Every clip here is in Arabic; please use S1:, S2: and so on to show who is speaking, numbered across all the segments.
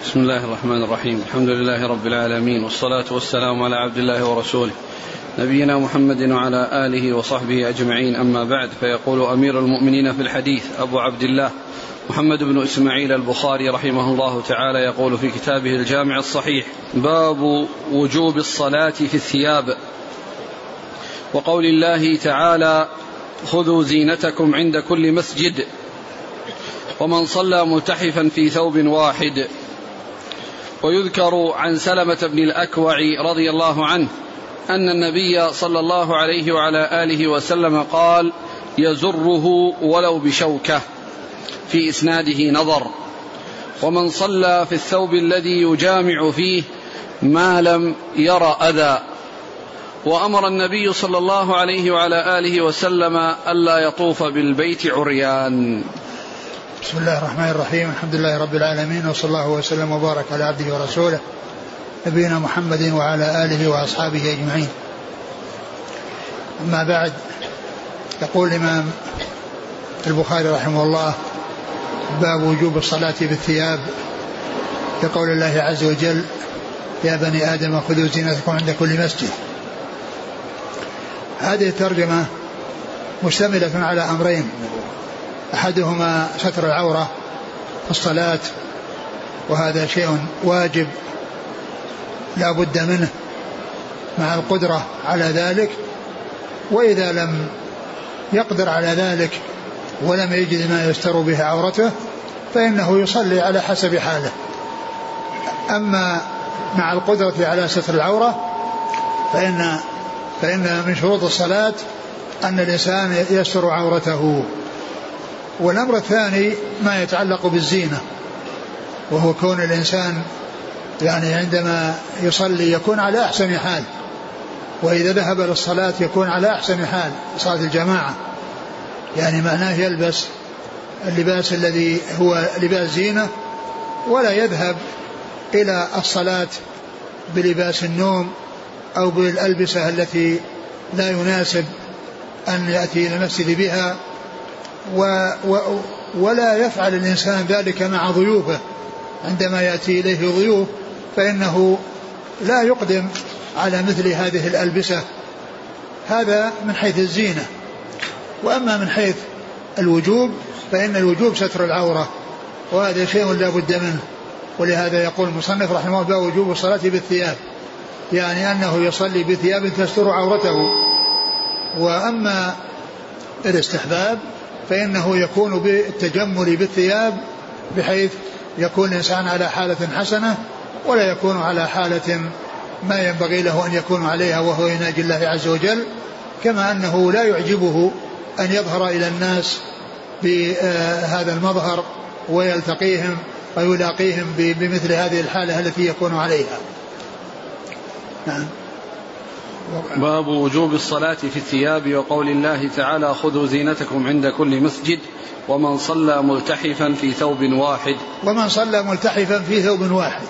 S1: بسم الله الرحمن الرحيم. الحمد لله رب العالمين والصلاة والسلام على عبد الله ورسوله. نبينا محمد وعلى آله وصحبه أجمعين. أما بعد فيقول أمير المؤمنين في الحديث أبو عبد الله محمد بن إسماعيل البخاري رحمه الله تعالى يقول في كتابه الجامع الصحيح باب وجوب الصلاة في الثياب. وقول الله تعالى خذوا زينتكم عند كل مسجد. ومن صلى ملتحفا في ثوب واحد. ويذكر عن سلمة بن الأكوع رضي الله عنه أن النبي صلى الله عليه وعلى آله وسلم قال يزره ولو بشوكة في إسناده نظر. ومن صلى في الثوب الذي يجامع فيه ما لم ير أذى. وأمر النبي صلى الله عليه وعلى آله وسلم ألا يطوف بالبيت عريان.
S2: بسم الله الرحمن الرحيم. الحمد لله رب العالمين وصلى الله وسلم وبارك على عبده ورسوله نبينا محمد وعلى آله وأصحابه أجمعين. أما بعد يقول الإمام البخاري رحمه الله باب وجوب الصلاة بالثياب. لقول الله عز وجل يا بني آدم خذوا زينتكم عند كل مسجد. هذه الترجمة مشتملة على أمرين. أحدهما ستر العورة في الصلاة وهذا شيء واجب لا بد منه مع القدرة على ذلك. وإذا لم يقدر على ذلك ولم يجد ما يستر به عورته فإنه يصلي على حسب حاله. أما مع القدرة على ستر العورة فإن فإن من شروط الصلاة أن الإنسان يستر عورته. والأمر الثاني ما يتعلق بالزينة وهو كون الإنسان يعني عندما يصلي يكون على أحسن حال وإذا ذهب للصلاة يكون على أحسن حال صلاة الجماعة. يعني معناه يلبس اللباس الذي هو لباس زينة ولا يذهب إلى الصلاة بلباس النوم أو بالألبسة التي لا يناسب أن يأتي إلى المسجد بها و و ولا يفعل الإنسان ذلك مع ضيوفه. عندما يأتي إليه ضيوف فإنه لا يقدم على مثل هذه الألبسة. هذا من حيث الزينة. وأما من حيث الوجوب فإن الوجوب ستر العورة. وهذا شيء لا بد منه. ولهذا يقول المصنف رحمه الله وجوب الصلاة بالثياب. يعني أنه يصلي بثياب تستر عورته. وأما الاستحباب فإنه يكون بالتجمل بالثياب بحيث يكون الإنسان على حالة حسنة ولا يكون على حالة ما ينبغي له أن يكون عليها وهو يناجي الله عز وجل كما أنه لا يعجبه أن يظهر إلى الناس بهذا المظهر ويلتقيهم ويلاقيهم بمثل هذه الحالة التي يكون عليها.
S1: نعم. باب وجوب الصلاة في الثياب وقول الله تعالى خذوا زينتكم عند كل مسجد ومن صلى ملتحفا في ثوب واحد.
S2: ومن صلى ملتحفا في ثوب واحد.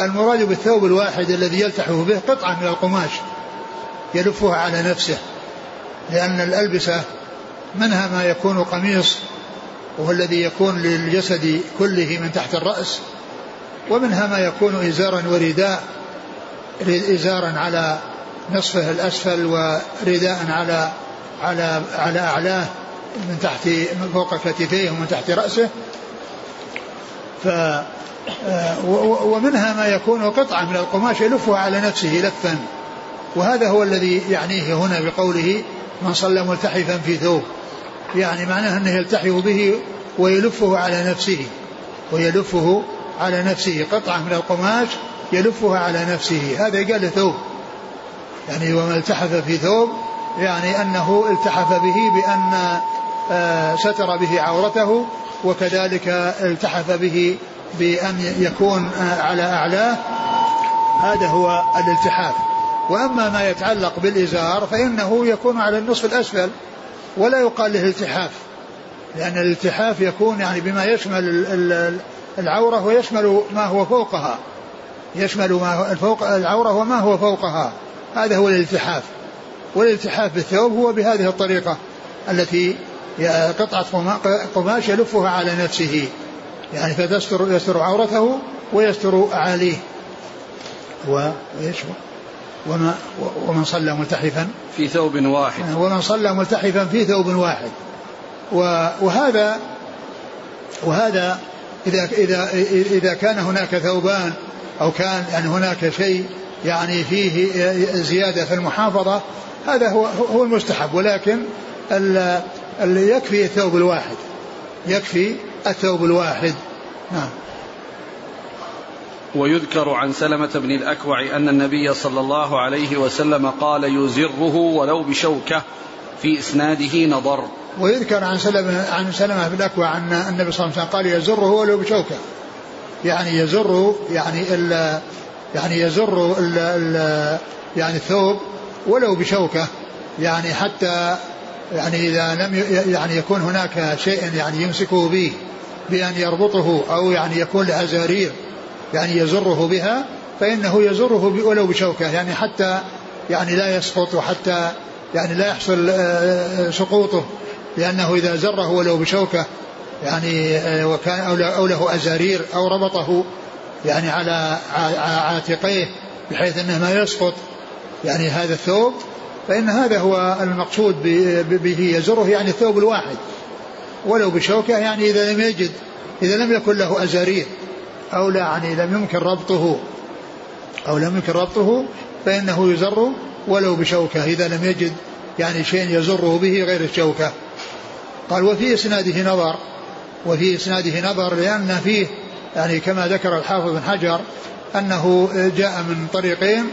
S2: المراد بالثوب الواحد الذي يلتحف به قطعة من القماش يلفها على نفسه لأن الألبسة منها ما يكون قميص وهو الذي يكون للجسد كله من تحت الرأس ومنها ما يكون إزارا ورداء إزارا على نصفه الأسفل ورداء على على على أعلاه من تحت من فوق كتفيه ومن تحت رأسه. ف ومنها ما يكون قطعة من القماش يلفها على نفسه لفا. وهذا هو الذي يعنيه هنا بقوله من صلى ملتحفا في ثوب. يعني معناه أنه يلتحف به ويلفه على نفسه ويلفه على نفسه. قطعة من القماش يلفها على نفسه. هذا قال ثوب. يعني وما التحف في ثوب يعني أنه التحف به بأن آه، ستر به عورته وكذلك التحف به بأن يكون آه، على أعلاه. هذا هو الالتحاف. وأما ما يتعلق بالإزار فإنه يكون على النصف الأسفل ولا يقال له التحاف. لأن الالتحاف يكون يعني بما يشمل العورة ويشمل ما هو فوقها. يشمل ما فوق العورة وما هو فوقها. هذا هو الالتحاف. والالتحاف بالثوب هو بهذه الطريقة التي قطعة قماش يلفها على نفسه. يعني فتستر يستر عورته ويستر أعاليه وإيش وما ومن صلى ملتحفا.
S1: في ثوب واحد.
S2: ومن صلى ملتحفا في ثوب واحد. وهذا وهذا إذا إذا إذا كان هناك ثوبان أو كان يعني هناك شيء يعني فيه زيادة في المحافظة هذا هو هو المستحب. ولكن اللي يكفي الثوب الواحد. يكفي الثوب الواحد. نعم.
S1: ويذكر عن سلمة بن الأكوع أن النبي صلى الله عليه وسلم قال يزره ولو بشوكة في إسناده نظر.
S2: ويذكر عن سلمة عن سلمة بن الأكوع أن النبي صلى الله عليه وسلم قال يزره ولو بشوكة. يعني يزر يعني ال يعني يزر ال يعني الثوب ولو بشوكة يعني حتى يعني إذا لم يعني يكون هناك شيء يعني يمسكه به بأن يربطه أو يعني يكون له زرير يعني يزره بها فإنه يزره ولو بشوكة يعني حتى يعني لا يسقط وحتى يعني لا يحصل آه، سقوطه لأنه إذا زره ولو بشوكة يعني آه، وكان أو له أزارير أو ربطه يعني على عاتقيه بحيث أنه ما يسقط. يعني هذا الثوب فإن هذا هو المقصود به يزره يعني الثوب الواحد. ولو بشوكة يعني إذا لم يجد إذا لم يكن له أزارير أو لا يعني لم يمكن ربطه أو لم يمكن ربطه فإنه يزر ولو بشوكة إذا لم يجد يعني شيء يزره به غير الشوكة. قال وفي إسناده نظر وفي إسناده نظر لأن فيه يعني كما ذكر الحافظ بن حجر أنه جاء من طريقين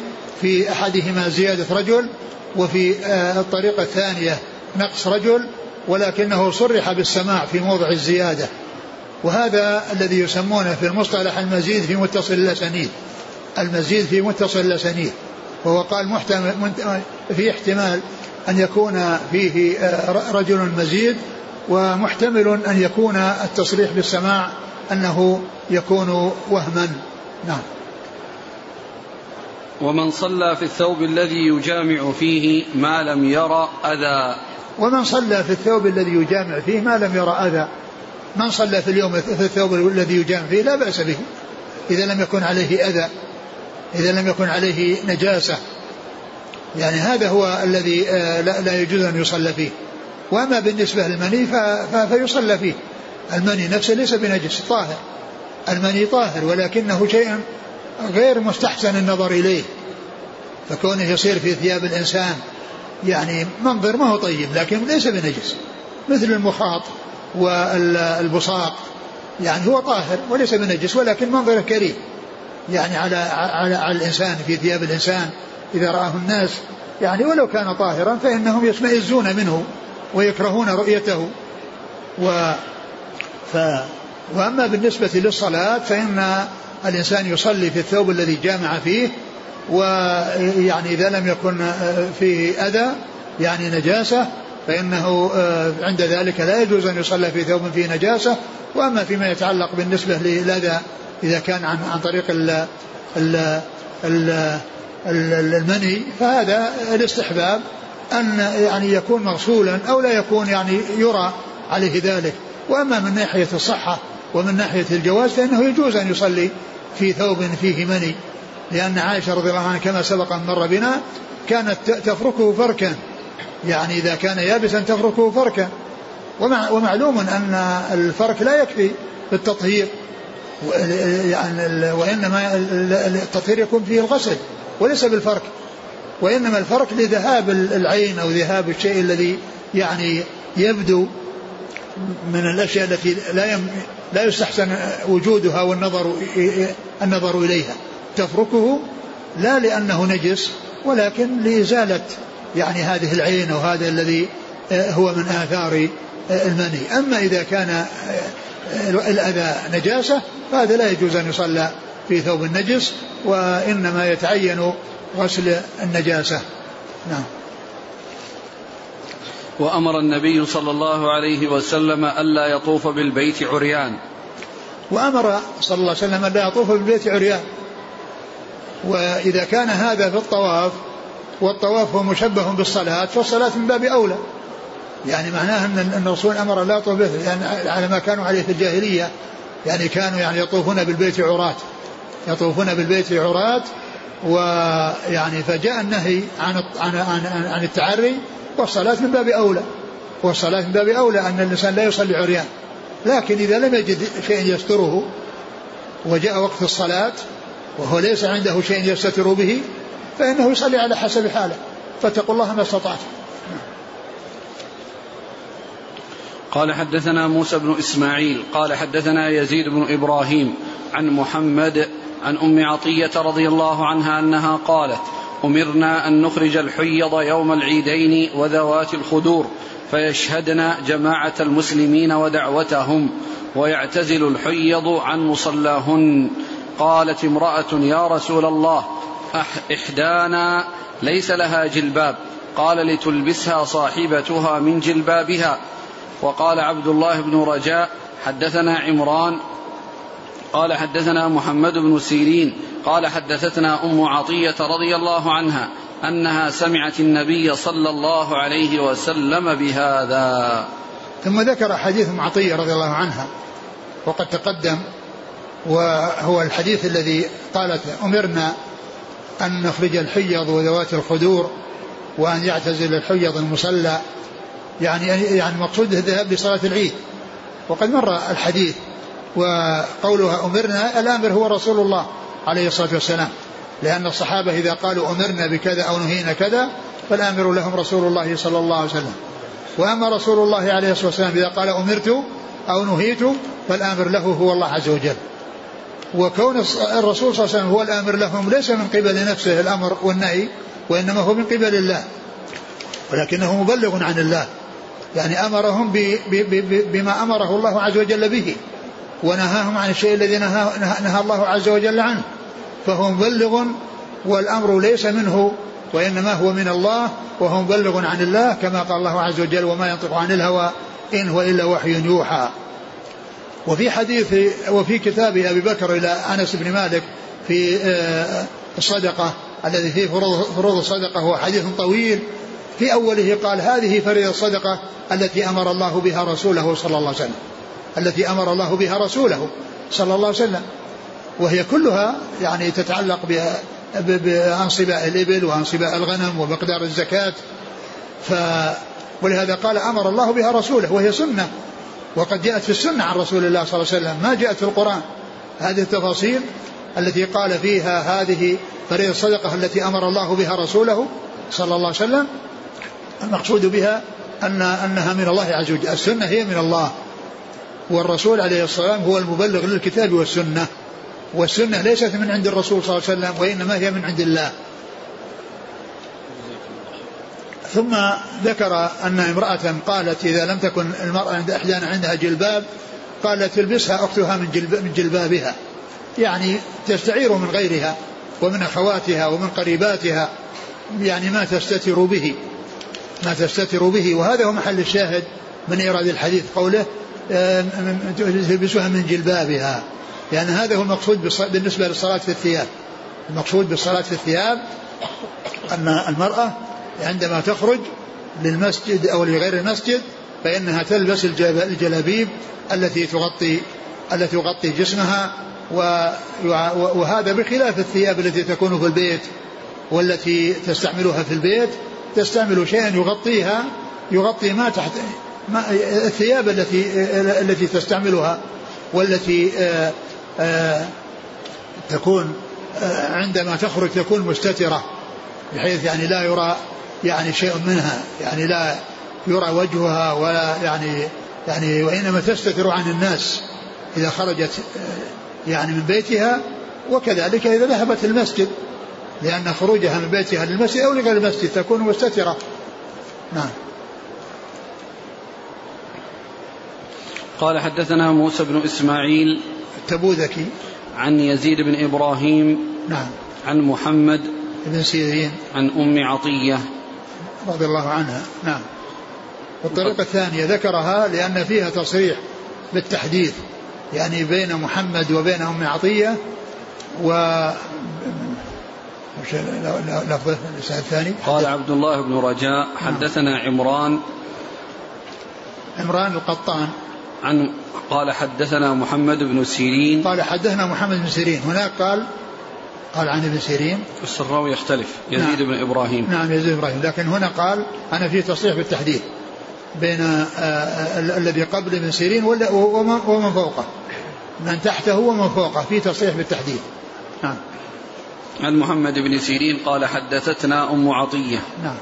S2: في أحدهما زيادة رجل وفي آه، الطريقة الثانية نقص رجل ولكنه صرح بالسماع في موضع الزيادة. وهذا الذي يسمونه في المصطلح المزيد في متصل الأسانيد المزيد في متصل الأسانيد وهو قال محتمل في احتمال أن يكون فيه آه، رجل مزيد ومحتمل أن يكون التصريح بالسماع أنه يكون وهما. نعم.
S1: ومن صلى في الثوب الذي يجامع فيه ما لم ير أذى.
S2: ومن صلى في الثوب الذي يجامع فيه ما لم ير أذى. من صلى في اليوم في الثوب الذي يجامع فيه لا بأس به. إذا لم يكن عليه أذى. إذا لم يكن عليه نجاسة. يعني هذا هو الذي آه، لا يجوز أن يصلى فيه. وأما بالنسبة للمني فيصلى فيه. المني نفسه ليس بنجس طاهر. المني طاهر ولكنه شيء غير مستحسن النظر إليه. فكونه يصير في ثياب الإنسان يعني منظر ما هو طيب لكن ليس بنجس. مثل المخاط والبصاق يعني هو طاهر وليس بنجس ولكن منظره كريم. يعني على على على الإنسان في ثياب الإنسان إذا رآه الناس. يعني ولو كان طاهرا فإنهم يشمئزون منه. ويكرهون رؤيته. و ف وأما بالنسبة للصلاة فإن الإنسان يصلي في الثوب الذي جامع فيه ويعني إذا لم يكن فيه أذى يعني نجاسة فإنه آه، عند ذلك لا يجوز أن يصلى في ثوب فيه نجاسة. وأما فيما يتعلق بالنسبة للأذى إذا كان عن عن طريق ال ال المني فهذا الاستحباب. أن يعني يكون مغسولا أو لا يكون يعني يرى عليه ذلك. وأما من ناحية الصحة ومن ناحية الجواز فإنه يجوز أن يصلي في ثوب فيه مني. لأن عائشة رضي الله عنها كما سبق أن مر بنا كانت تفركه فركا. يعني إذا كان يابسا تفركه فركا. ومع ومعلوم أن الفرك لا يكفي بالتطهير يعني وإنما التطهير يكون فيه الغسل وليس بالفرك. وإنما الفرك لذهاب العين أو ذهاب الشيء الذي يعني يبدو من الأشياء التي لا يم لا يستحسن وجودها والنظر النظر إليها. تفركه لا لأنه نجس ولكن لإزالة يعني هذه العين أو هذا الذي آه، هو من آثار آه، المني. أما إذا كان آه، الأذى نجاسة فهذا لا يجوز أن يصلى في ثوب النجس وإنما يتعين غسل النجاسة. نعم.
S1: وأمر النبي صلى الله عليه وسلم ألا يطوف بالبيت عريان.
S2: وأمر صلى الله عليه وسلم ألا يطوف بالبيت عريان. وإذا كان هذا في الطواف والطواف هو مشبه بالصلاة فالصلاة من باب أولى. يعني معناه أن الرسول أمر لا يطوف به يعني على ما كانوا عليه في الجاهلية يعني كانوا يعني يطوفون بالبيت عراة يطوفون بالبيت عراة ويعني فجاء النهي عن عن عن, عن التعري والصلاة من باب أولى. والصلاة من باب أولى أن الإنسان لا يصلي عريان. لكن إذا لم يجد شيء يستره وجاء وقت الصلاة وهو ليس عنده شيء يستتر به فإنه يصلي على حسب حاله. فاتقوا الله ما استطعتم.
S1: قال حدثنا موسى بن إسماعيل قال حدثنا يزيد بن إبراهيم عن محمد عن أم عطية رضي الله عنها أنها قالت أمرنا أن نخرج الحيض يوم العيدين وذوات الخدور فيشهدن جماعة المسلمين ودعوتهم ويعتزل الحيض عن مصلاهن. قالت امرأة يا رسول الله إحدانا ليس لها جلباب قال لتلبسها صاحبتها من جلبابها. وقال عبد الله بن رجاء حدثنا عمران قال حدثنا محمد بن سيرين قال حدثتنا أم عطية رضي الله عنها أنها سمعت النبي صلى الله عليه وسلم بهذا.
S2: ثم ذكر حديث أم عطية رضي الله عنها وقد تقدم وهو الحديث الذي قالت أمرنا أن نخرج الحيض وذوات الخدور وأن يعتزل الحيض المصلى يعني يعني مقصود الذهاب لصلاة العيد. وقد مر الحديث وقولها أمرنا الآمر هو رسول الله عليه الصلاة والسلام. لأن الصحابة إذا قالوا أمرنا بكذا أو نهينا كذا فالآمر لهم رسول الله صلى الله عليه وسلم. وأما رسول الله عليه الصلاة والسلام إذا قال أمرت أو نهيت فالآمر له هو الله عز وجل. وكون الرسول صلى الله عليه وسلم هو الآمر لهم ليس من قبل نفسه الأمر والنهي وإنما هو من قبل الله. ولكنه مبلغ عن الله. يعني أمرهم بما أمره الله عز وجل به ونهاهم عن الشيء الذي نهى, نهى الله عز وجل عنه. فهو مبلغ والأمر ليس منه وإنما هو من الله وهو مبلغ عن الله كما قال الله عز وجل وما ينطق عن الهوى إن هو إلا وحي يوحى. وفي حديث وفي كتاب أبي بكر إلى أنس بن مالك في آه، الصدقة الذي فيه فروض الصدقة هو حديث طويل في أوله قال هذه فريضة الصدقة التي أمر الله بها رسوله صلى الله عليه وسلم. التي أمر الله بها رسوله صلى الله عليه وسلم. وهي كلها يعني تتعلق بأنصباء الإبل وأنصباء الغنم ومقدار الزكاة. ف ولهذا قال أمر الله بها رسوله وهي سنة. وقد جاءت في السنة عن رسول الله صلى الله عليه وسلم. ما جاءت في القرآن. هذه التفاصيل التي قال فيها هذه فريضة الصدقة التي أمر الله بها رسوله صلى الله عليه وسلم. المقصود بها أن أنها من الله عز وجل. السنة هي من الله. والرسول عليه الصلاة والسلام هو المبلغ للكتاب والسنة. والسنة ليست من عند الرسول صلى الله عليه وسلم وإنما هي من عند الله. ثم ذكر أن امرأة قالت إذا لم تكن المرأة عند إحدانا عندها جلباب قالت تلبسها أختها من, جلب من جلبابها. يعني تستعير من غيرها ومن أخواتها ومن قريباتها يعني ما تستتر به. ما تستتر به. وهذا هو محل الشاهد من إيراد الحديث قوله تلبسها من جلبابها. لأن يعني هذا هو المقصود بالنسبة للصلاة في الثياب. المقصود بالصلاة في الثياب أن المرأة عندما تخرج للمسجد أو لغير المسجد فإنها تلبس الجلابيب التي تغطي التي تغطي جسمها وهذا بخلاف الثياب التي تكون في البيت والتي تستعملها في البيت. تستعمل شيئا يغطيها يغطي ما تحت ما الثياب التي التي تستعملها والتي آه، آه، تكون آه، عندما تخرج تكون مستترة بحيث يعني لا يرى يعني شيء منها يعني لا يرى وجهها ولا يعني يعني وإنما تستتر عن الناس إذا خرجت يعني من بيتها وكذلك إذا ذهبت المسجد. لأن خروجها من بيتها للمسجد أو لغير المسجد تكون مستترة. نعم.
S1: قال حدثنا موسى بن إسماعيل
S2: التبوذكي
S1: عن يزيد بن إبراهيم
S2: نعم.
S1: عن محمد
S2: بن سيرين.
S1: عن أم عطية.
S2: رضي الله عنها. نعم. والطريقة الثانية ذكرها لأن فيها تصريح بالتحديث يعني بين محمد وبين أم عطية و
S1: لفظه الثاني قال عبد الله بن رجاء حدثنا عمران.
S2: عمران القطان.
S1: عن قال حدثنا محمد بن سيرين.
S2: قال حدثنا محمد بن سيرين. هناك قال قال عن ابن سيرين.
S1: بس الراوي يختلف. يزيد
S2: نعم
S1: بن إبراهيم.
S2: نعم يزيد بن إبراهيم. لكن هنا قال أنا في تصريح بالتحديد بين آه، آه، الذي قبل ابن سيرين ومن فوقه. من تحته ومن فوقه في تصريح بالتحديد. نعم.
S1: عن محمد بن سيرين قال حدثتنا أم عطية.
S2: نعم.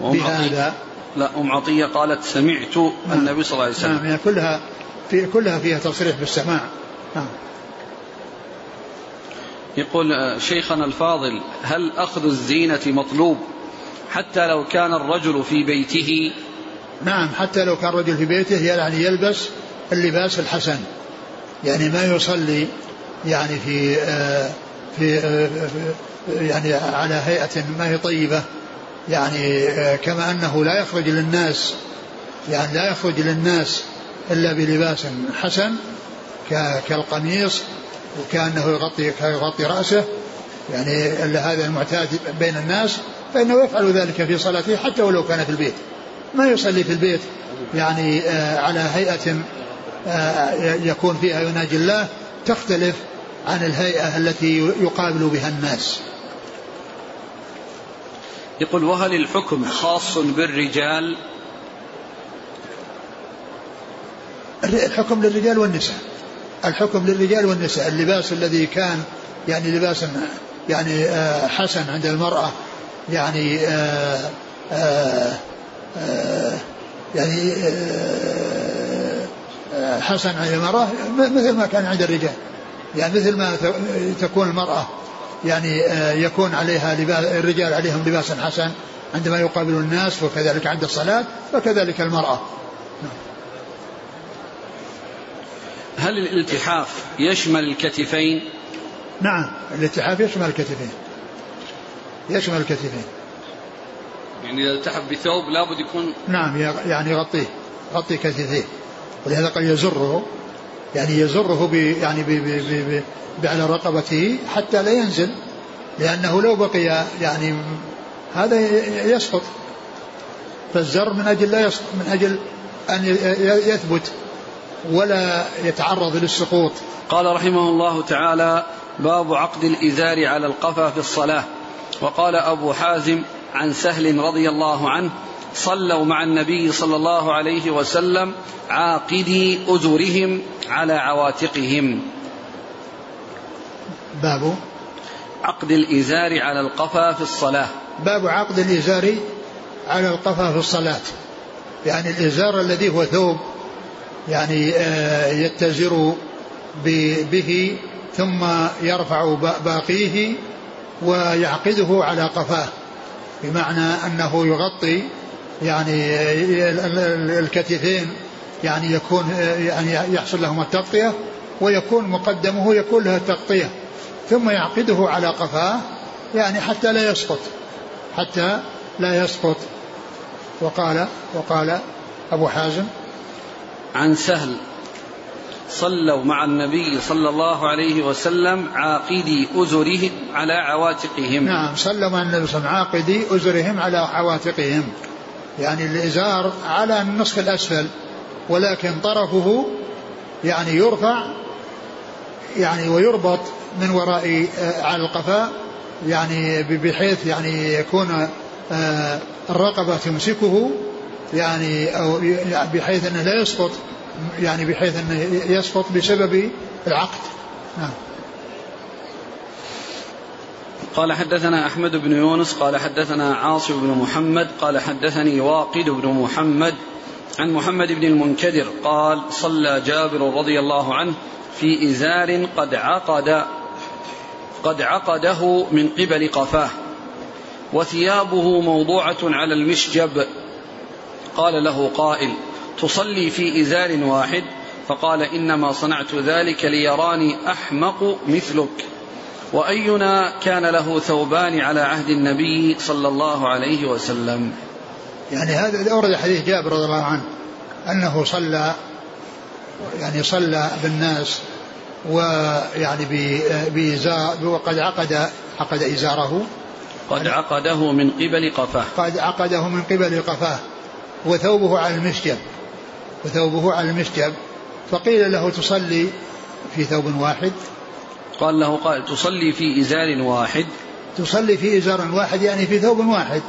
S1: عطية.
S2: بهذا.
S1: لا أم عطية قالت سمعت النبي صلى الله عليه وسلم.
S2: نعم كلها في كلها فيها تصريح بالسماع. نعم.
S1: يقول آه، شيخنا الفاضل هل أخذ الزينة مطلوب حتى لو كان الرجل في بيته؟
S2: نعم حتى لو كان رجل في بيته يعني يلبس اللباس الحسن. يعني ما يصلي يعني في آه، في آه، يعني على هيئة ما هي طيبة. يعني آه، كما أنه لا يخرج للناس يعني لا يخرج للناس إلا بلباس حسن كالقميص وكأنه يغطي يغطي رأسه. يعني إلا هذا المعتاد بين الناس فإنه يفعل ذلك في صلاته حتى ولو كان في البيت. ما يصلي في البيت يعني آه، على هيئة يكون فيها يناجي الله تختلف عن الهيئة التي يقابل بها الناس.
S1: يقول وهل الحكم خاص بالرجال؟
S2: الحكم للرجال والنساء. الحكم للرجال والنساء. اللباس الذي كان يعني لباسا يعني آه، حسن عند المرأة يعني آه، آه، يعني حسن عند المرأة مثل ما كان عند الرجال. يعني مثل ما تكون المرأة يعني آه، يكون عليها لباس الرجال عليهم لباس حسن عندما يقابلون الناس وكذلك عند الصلاة فكذلك المرأة.
S1: هل الالتحاف يشمل الكتفين؟
S2: نعم الالتحاف يشمل الكتفين. يشمل الكتفين.
S1: يعني إذا التحف بثوب لابد يكون
S2: نعم يعني يغطيه يغطي كتفيه. ولهذا قال يزره يعني يزره ب يعني ب ب ب ب على رقبته حتى لا ينزل لأنه لو بقي يعني هذا يسقط. فالزر من أجل لا يسقط من أجل أن يثبت ولا يتعرض للسقوط.
S1: قال رحمه الله تعالى باب عقد الإزار على القفا في الصلاة وقال أبو حازم عن سهل رضي الله عنه صلوا مع النبي صلى الله عليه وسلم عاقدي أزرهم على عواتقهم.
S2: باب.
S1: عقد الإزار على القفا في الصلاة.
S2: باب عقد الإزار على القفا في الصلاة. يعني الإزار الذي هو ثوب يعني آه، يتزر به ثم يرفع باقيه ويعقده على قفاه. بمعنى أنه يغطي يعني ال- ال- الكتفين يعني يكون يعني يحصل لهما التغطية ويكون مقدمه يكون له التغطية ثم يعقده على قفاه يعني حتى لا يسقط حتى لا يسقط. وقال وقال أبو حازم
S1: عن سهل صلوا مع النبي صلى الله عليه وسلم عاقدي أزرهم على عواتقهم.
S2: نعم صلوا مع النبي صلى الله عليه وسلم عاقدي أزرهم على عواتقهم. يعني الإزار على النصف الأسفل ولكن طرفه يعني يرفع يعني ويربط من وراء آه، على القفاء يعني بحيث يعني يكون آه، الرقبة تمسكه يعني أو بحيث أنه لا يسقط يعني بحيث أنه يسقط بسبب العقد. نعم.
S1: قال حدثنا أحمد بن يونس قال حدثنا عاصم بن محمد قال حدثني واقد بن محمد عن محمد بن المنكدر قال صلى جابر رضي الله عنه في إزار قد عقد قد عقده من قبل قفاه وثيابه موضوعة على المشجب. قال له قائل تصلي في إزار واحد؟ فقال إنما صنعت ذلك ليراني أحمق مثلك. وأينا كان له ثوبان على عهد النبي صلى الله عليه وسلم.
S2: يعني هذا أورد حديث جابر رضي الله عنه أنه صلى يعني صلى بالناس ويعني بإزار وقد عقد عقد إزاره.
S1: قد عقده من قبل قفاه.
S2: قد عقده من قبل قفاه. وثوبه على المشجب وثوبه على المشجب فقيل له تصلي في ثوب واحد.
S1: قال له قائل تصلي في إزار واحد.
S2: تصلي في إزار واحد يعني في ثوب واحد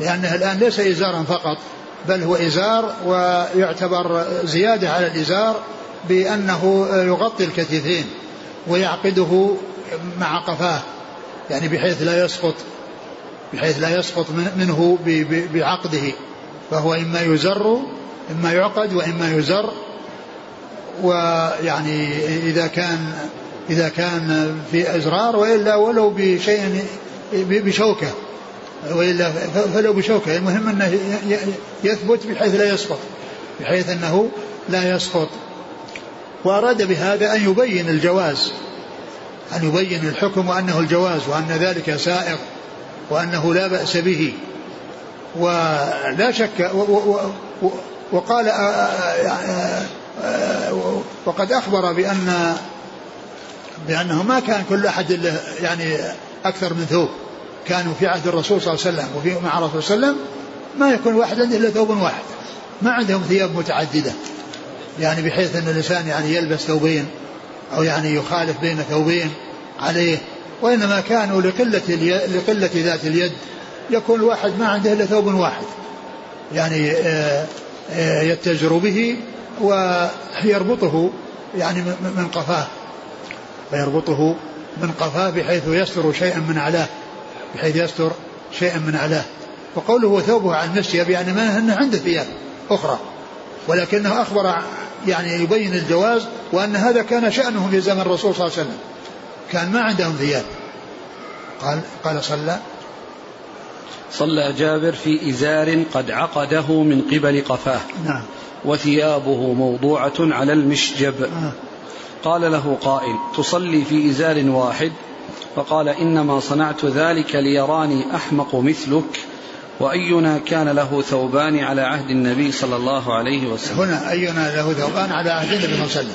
S2: لأنه الآن ليس إزارا فقط بل هو إزار ويعتبر زيادة على الإزار بأنه يغطي الكتفين ويعقده مع قفاه يعني بحيث لا يسقط بحيث لا يسقط منه بعقده. فهو إما يزر إما يعقد وإما يزر. ويعني إذا كان إذا كان في أزرار وإلا ولو بشيء بشوكة. وإلا فلو بشوكة. المهم أنه يثبت بحيث لا يسقط. بحيث أنه لا يسقط. وأراد بهذا أن يبين الجواز. أن يبين الحكم وأنه الجواز وأن ذلك سائغ وأنه لا بأس به. ولا شك وقال وقد أخبر بأن بأنه ما كان كل أحد يعني أكثر من ثوب. كانوا في عهد الرسول صلى الله عليه وسلم وفي مع الرسول صلى الله عليه وسلم ما يكون واحد عنده إلا ثوب واحد. ما عندهم ثياب متعددة. يعني بحيث أن الإنسان يعني يلبس ثوبين أو يعني يخالف بين ثوبين عليه. وإنما كانوا لقلة لقلة ذات اليد. يكون الواحد ما عنده إلا ثوب واحد. يعني آه، آه، يتجر به ويربطه يعني من قفاه. فيربطه من قفاه بحيث يستر شيئا من علاه بحيث يستر شيئا من علاه. وقوله ثوبه عن المشيب يعني ما أنه عنده ثياب أخرى. ولكنه أخبر يعني يبين الجواز وأن هذا كان شأنهم في زمن الرسول صلى الله عليه وسلم. كان ما عندهم ثياب. قال قال صلى.
S1: صلى جابر في إزار قد عقده من قبل قفاه.
S2: نعم.
S1: وثيابه موضوعة على المشجب. آه. قال له قائل تصلي في إزار واحد؟ فقال إنما صنعت ذلك ليراني أحمق مثلك وأينا كان له ثوبان على عهد النبي صلى الله عليه وسلم.
S2: هنا أينا له ثوبان على عهد النبي صلى الله عليه وسلم.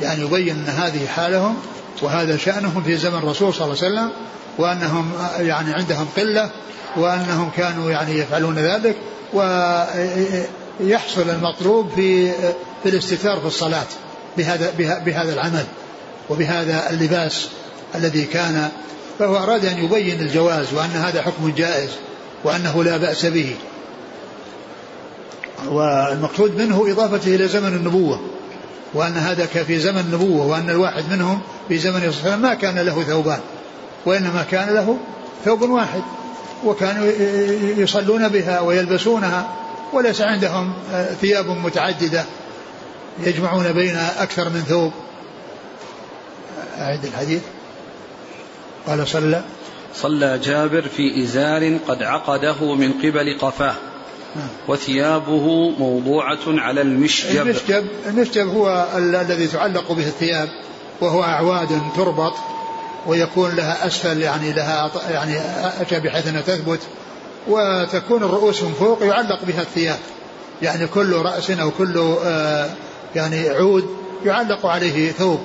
S2: يعني يبين أن هذه حالهم وهذا شأنهم في زمن الرسول صلى الله عليه وسلم وأنهم يعني عندهم قلة وأنهم كانوا يعني يفعلون ذلك ويحصل المطلوب في في الاستتار في الصلاة. بهذا بهذا العمل وبهذا اللباس الذي كان فهو أراد أن يبين الجواز وأن هذا حكم جائز وأنه لا بأس به. والمقصود منه إضافته إلى زمن النبوة وأن هذا في زمن النبوة وأن الواحد منهم في زمن وسلم ما كان له ثوبان وإنما كان له ثوب واحد وكانوا يصلون بها ويلبسونها وليس عندهم ثياب متعددة. يجمعون بين أكثر من ثوب. أعد الحديث. قال صلى.
S1: صلى جابر في إزار قد عقده من قبل قفاه. نعم. وثيابه موضوعة على المشجب.
S2: المشجب المشجب هو الذي تعلق به الثياب وهو أعواد تربط ويكون لها أسفل يعني لها يعني بحيث أنها تثبت. وتكون الرؤوس من فوق يعلق بها الثياب. يعني كل رأس أو كل آه، يعني عود يعلق عليه ثوب.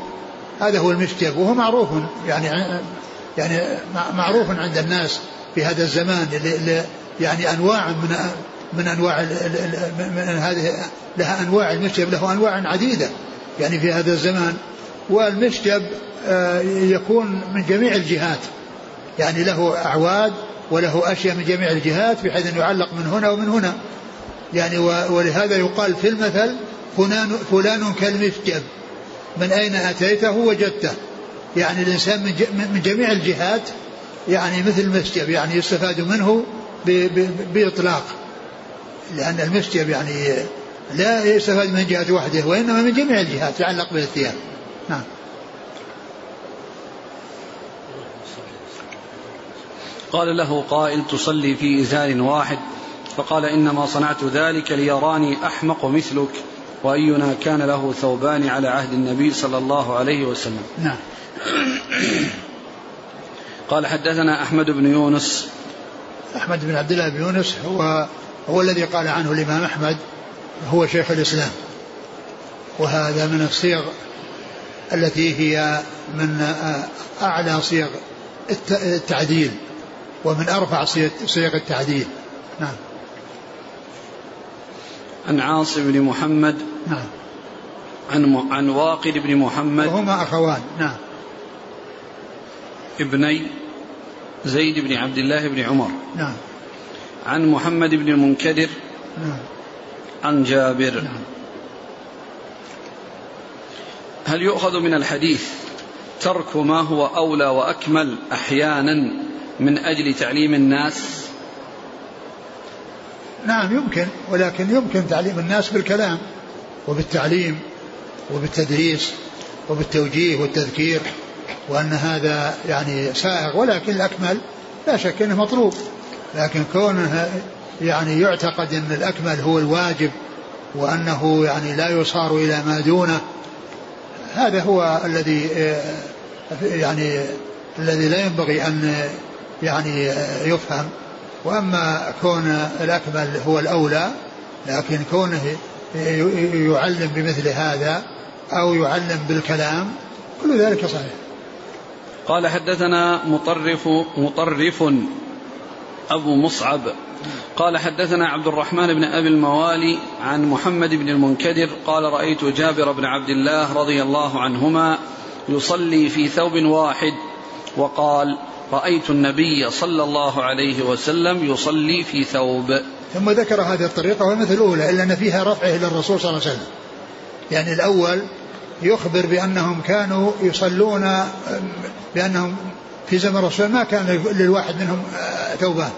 S2: هذا هو المشجب وهو معروف يعني يعني معروف عند الناس في هذا الزمان يعني أنواع من من أنواع من هذه لها أنواع المشجب له أنواع عديدة يعني في هذا الزمان. والمشجب آه، يكون من جميع الجهات يعني له أعواد وله أشياء من جميع الجهات بحيث انه يعلق من هنا ومن هنا. يعني ولهذا يقال في المثل فلان فلان كالمشجب من أين أتيته؟ وجدته. يعني الإنسان من جميع الجهات يعني مثل المشجب يعني يستفاد منه بإطلاق. لأن المشجب يعني لا يستفاد من جهة واحدة وإنما من جميع الجهات يعلق بالثياب نعم.
S1: قال له قائل تصلي في إزار واحد. فقال إنما صنعت ذلك ليراني أحمق مثلك. وأينا كان له ثوبان على عهد النبي صلى الله عليه وسلم.
S2: نعم.
S1: قال حدثنا أحمد بن يونس.
S2: أحمد بن عبد الله بن يونس هو هو الذي قال عنه الإمام أحمد هو شيخ الإسلام. وهذا من الصيغ التي هي من أعلى صيغ التعديل ومن أرفع صيغ التعديل. نعم.
S1: عن عاصم بن محمد
S2: نعم.
S1: عن عن واقد بن محمد.
S2: وهما أخوان نعم.
S1: ابني زيد بن عبد الله بن عمر.
S2: نعم.
S1: عن محمد بن المنكدر
S2: نعم.
S1: عن جابر.
S2: نعم.
S1: هل يؤخذ من الحديث ترك ما هو أولى وأكمل أحيانا من أجل تعليم الناس؟
S2: نعم يمكن ولكن يمكن تعليم الناس بالكلام وبالتعليم وبالتدريس وبالتوجيه والتذكير وأن هذا يعني سائغ ولكن الأكمل لا شك أنه مطلوب. لكن كونه يعني يعتقد أن الأكمل هو الواجب وأنه يعني لا يصار إلى ما دونه هذا هو الذي يعني الذي لا ينبغي أن يعني يفهم. وأما كون الأكمل هو الأولى لكن كونه يعلم بمثل هذا أو يعلم بالكلام كل ذلك صحيح.
S1: قال حدثنا مطرف مطرف أبو مصعب. قال حدثنا عبد الرحمن بن أبي الموالي عن محمد بن المنكدر قال رأيت جابر بن عبد الله رضي الله عنهما يصلي في ثوب واحد وقال رأيت النبي صلى الله عليه وسلم يصلي في ثوب.
S2: ثم ذكر هذه الطريقة ومثل الأولى إلا أن فيها رفعه إلى الرسول صلى الله عليه وسلم. يعني الأول يخبر بأنهم كانوا يصلون بأنهم في زمن الرسول ما كان للواحد منهم ثوبان.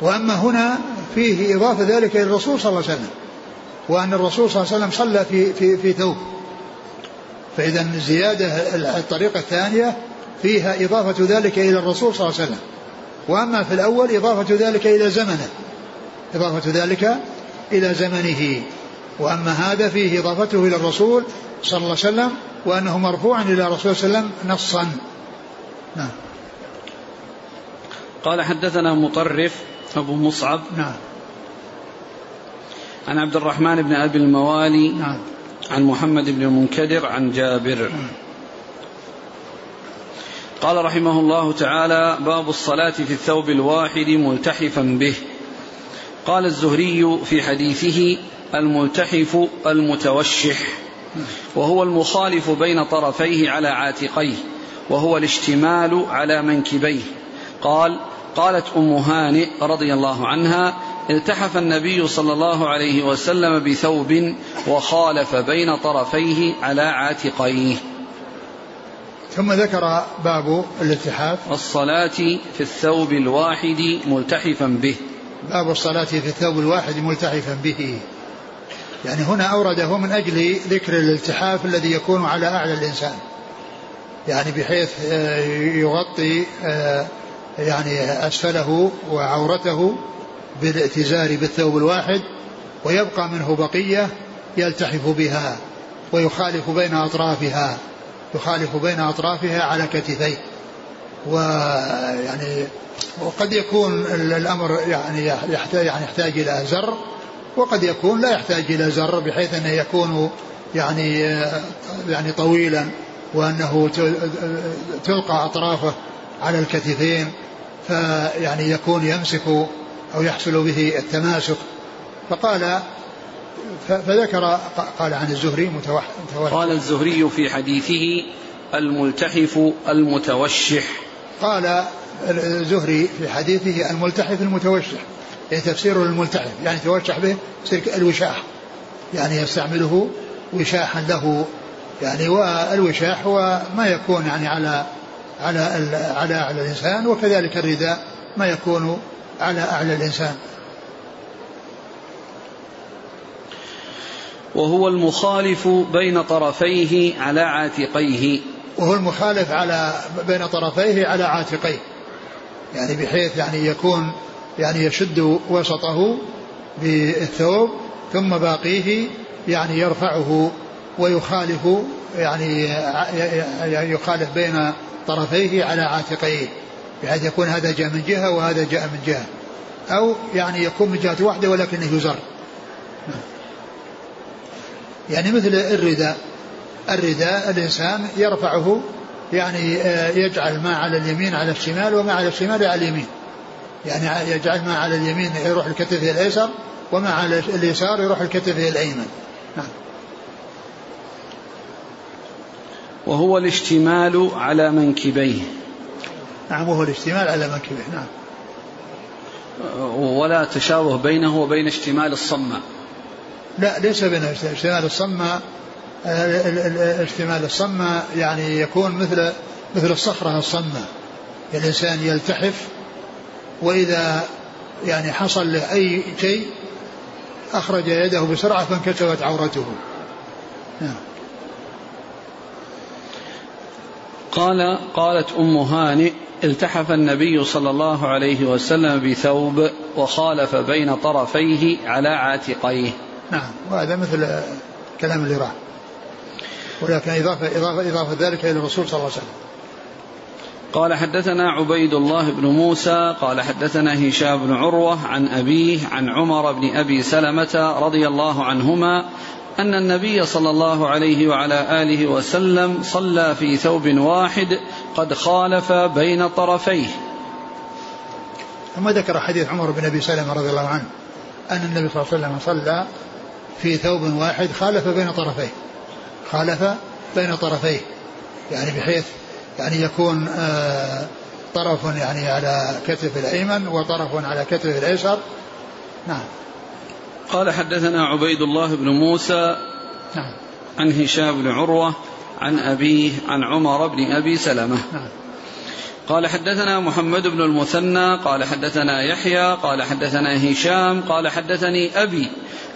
S2: وأما هنا فيه إضافة ذلك إلى الرسول صلى الله عليه وسلم وأن الرسول صلى الله عليه وسلم صلى في, في, في ثوب. فإذا زيادة الطريقة الثانية فيها إضافة ذلك إلى الرسول صلى الله عليه وسلم. وأما في الأول إضافة ذلك إلى زمنه. إضافة ذلك إلى زمنه. وأما هذا فيه إضافته إلى الرسول صلى الله عليه وسلم وأنه مرفوع إلى الرسول صلى الله عليه وسلم نصا. نعم.
S1: قال حدثنا مطرف أبو مصعب.
S2: نعم.
S1: عن عبد الرحمن بن أبي الموالي.
S2: نعم.
S1: عن محمد بن المنكدر عن جابر.
S2: نعم.
S1: قال رحمه الله تعالى باب الصلاة في الثوب الواحد ملتحفا به. قال الزهري في حديثه الملتحف المتوشح وهو المخالف بين طرفيه على عاتقيه وهو الاشتمال على منكبيه. قال قالت أم هانئ رضي الله عنها التحف النبي صلى الله عليه وسلم بثوب وخالف بين طرفيه على عاتقيه.
S2: ثم ذكر باب الالتحاف.
S1: الصلاة في الثوب الواحد ملتحفا به.
S2: باب الصلاة في الثوب الواحد ملتحفا به. يعني هنا أورده من أجل ذكر الالتحاف الذي يكون على أعلى الإنسان. يعني بحيث آه، يغطي آه، يعني أسفله وعورته بالائتزار بالثوب الواحد ويبقى منه بقية يلتحف بها ويخالف بين أطرافها. يخالف بين أطرافها على كتفيه. ويعني وقد يكون الأمر يعني يحتاج يعني يحتاج إلى زر وقد يكون لا يحتاج إلى زر بحيث أنه يكون يعني يعني طويلا وأنه تلقى أطرافه على الكتفين فيعني يكون يمسك أو يحصل به التماسك. فقال فذكر قال عن الزهري متوحد.
S1: قال الزهري في حديثه الملتحف المتوشح.
S2: قال الزهري في حديثه الملتحف المتوشح يعني تفسيره للملتحف يعني توشح به الوشاح يعني يستعمله وشاحا له يعني والوشاح هو ما يكون يعني على على على أعلى الإنسان وكذلك الرداء ما يكون على أعلى الإنسان.
S1: وهو المخالف بين طرفيه على عاتقيه.
S2: وهو المخالف على بين طرفيه على عاتقيه. يعني بحيث يعني يكون يعني يشد وسطه بالثوب ثم باقيه يعني يرفعه ويخالف يعني يخالف بين طرفيه على عاتقيه بحيث يكون هذا جاء من جهة وهذا جاء من جهة. أو يعني يكون من جهة واحدة ولكنه يزر. يعني مثل الرداء. الرداء الإنسان يرفعه يعني آه، يجعل ما على اليمين على الشمال وما على الشمال على اليمين. يعني يجعل ما على اليمين يروح الكتف الأيسر وما على اليسار يروح الكتف الأيمن. نعم.
S1: وهو الاشتمال على منكبيه.
S2: نعم وهو الاشتمال على منكبيه. نعم.
S1: ولا تشابه بينه وبين اشتمال الصماء.
S2: لا ليس بين اشتمال الصماء اشتمال الصماء يعني يكون مثل مثل الصخرة الصماء. الإنسان يلتحف وإذا يعني حصل له أي شيء أخرج يده بسرعة فانكشفت عورته. نعم.
S1: قال قالت أم هانئ التحف النبي صلى الله عليه وسلم بثوب وخالف بين طرفيه على عاتقيه.
S2: نعم. وهذا مثل كلام اللي راح ولكن إضافة, إضافة, إضافة ذلك إلى الرسول صلى الله عليه وسلم.
S1: قال حدثنا عبيد الله بن موسى قال حدثنا هشام بن عروة عن أبيه عن عمر بن أبي سلمة رضي الله عنهما أن النبي صلى الله عليه وعلى آله وسلم صلى في ثوب واحد قد خالف بين طرفيه.
S2: ثم ذكر حديث عمر بن أبي سلمة رضي الله عنه أن النبي صلى الله عليه وسلم صلى في ثوب واحد خالف بين طرفيه. خالف بين طرفيه. يعني بحيث يعني يكون آه طرف يعني على كتف الأيمن وطرف على كتف الأيسر. نعم.
S1: قال حدثنا عبيد الله بن موسى
S2: نعم.
S1: عن هشام بن عروة عن أبيه عن عمر بن أبي سلمة.
S2: نعم.
S1: قال حدثنا محمد بن المثنى قال حدثنا يحيى قال حدثنا هشام قال حدثني أبي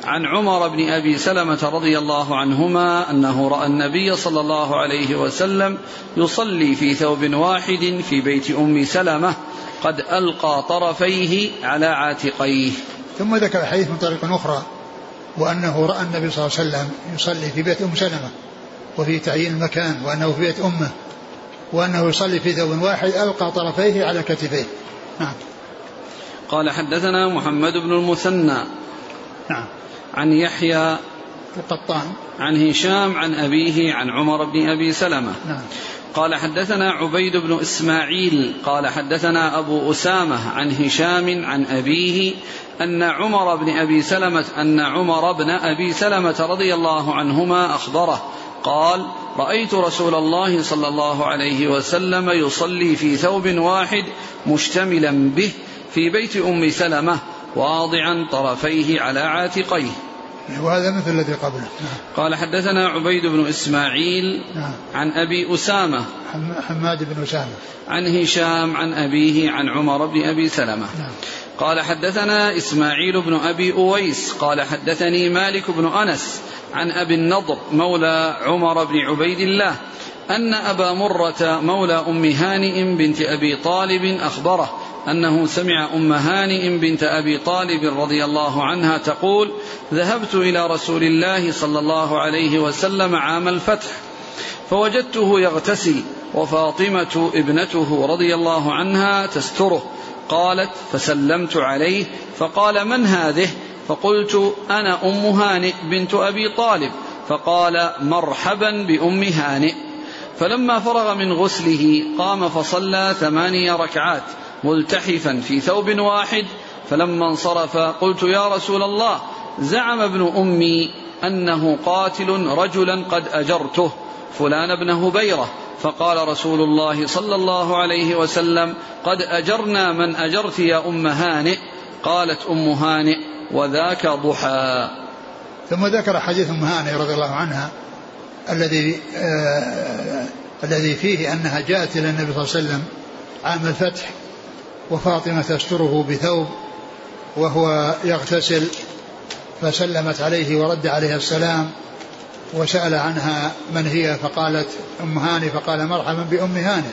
S1: عن عمر بن أبي سلمة رضي الله عنهما أنه رأى النبي صلى الله عليه وسلم يصلي في ثوب واحد في بيت أم سلمة قد ألقى طرفيه على عاتقيه.
S2: ثم ذكر الحديث من طريق أخرى وأنه رأى النبي صلى الله عليه وسلم يصلي في بيت أم سلمة وفي تعيين المكان وأنه في بيت أمه وأنه يصلي في ثوب واحد ألقى طرفيه على كتفيه. نعم.
S1: قال حدثنا محمد بن المثنى.
S2: نعم.
S1: عن يحيى
S2: القطان.
S1: عن هشام عن أبيه عن عمر بن أبي سلمة.
S2: نعم.
S1: قال حدثنا عبيد بن إسماعيل. قال حدثنا أبو أسامة عن هشام عن أبيه أن عمر بن أبي سلمة أن عمر بن أبي سلمة رضي الله عنهما أخبره قال رأيت رسول الله صلى الله عليه وسلم يصلي في ثوب واحد مشتملا به في بيت أم سلمة واضعا طرفيه على عاتقيه
S2: وهذا مثل الذي قبله نعم.
S1: قال حدثنا عبيد بن إسماعيل
S2: نعم.
S1: عن أبي أسامة
S2: حماد بن أسامة
S1: عن هشام عن أبيه عن عمر بن أبي سلمة
S2: نعم.
S1: قال حدثنا إسماعيل بن أبي أويس قال حدثني مالك بن أنس عن أبي النضر مولى عمر بن عبيد الله أن أبا مرة مولى أم هانئ بنت أبي طالب أخبره أنه سمع أم هانئ بنت أبي طالب رضي الله عنها تقول ذهبت إلى رسول الله صلى الله عليه وسلم عام الفتح فوجدته يغتسل وفاطمة ابنته رضي الله عنها تستره قالت فسلمت عليه فقال من هذه؟ فقلت أنا أم هانئ بنت أبي طالب. فقال مرحبا بأم هانئ. فلما فرغ من غسله قام فصلى ثماني ركعات ملتحفا في ثوب واحد. فلما انصرف قلت يا رسول الله زعم ابن أمي أنه قاتل رجلا قد أجرته. فلان بن هبيرة. فقال رسول الله صلى الله عليه وسلم قد أجرنا من أجرت يا أم هانئ. قالت أم هانئ وذاك ضحى.
S2: ثم ذكر حديث أم هانئ رضي الله عنها الذي آه الذي فيه أنها جاءت إلى النبي صلى الله عليه وسلم عام الفتح وفاطمة تستره بثوب وهو يغتسل فسلمت عليه ورد عليه السلام وسأل عنها من هي فقالت أم هاني فقال مرحبا بأم هاني.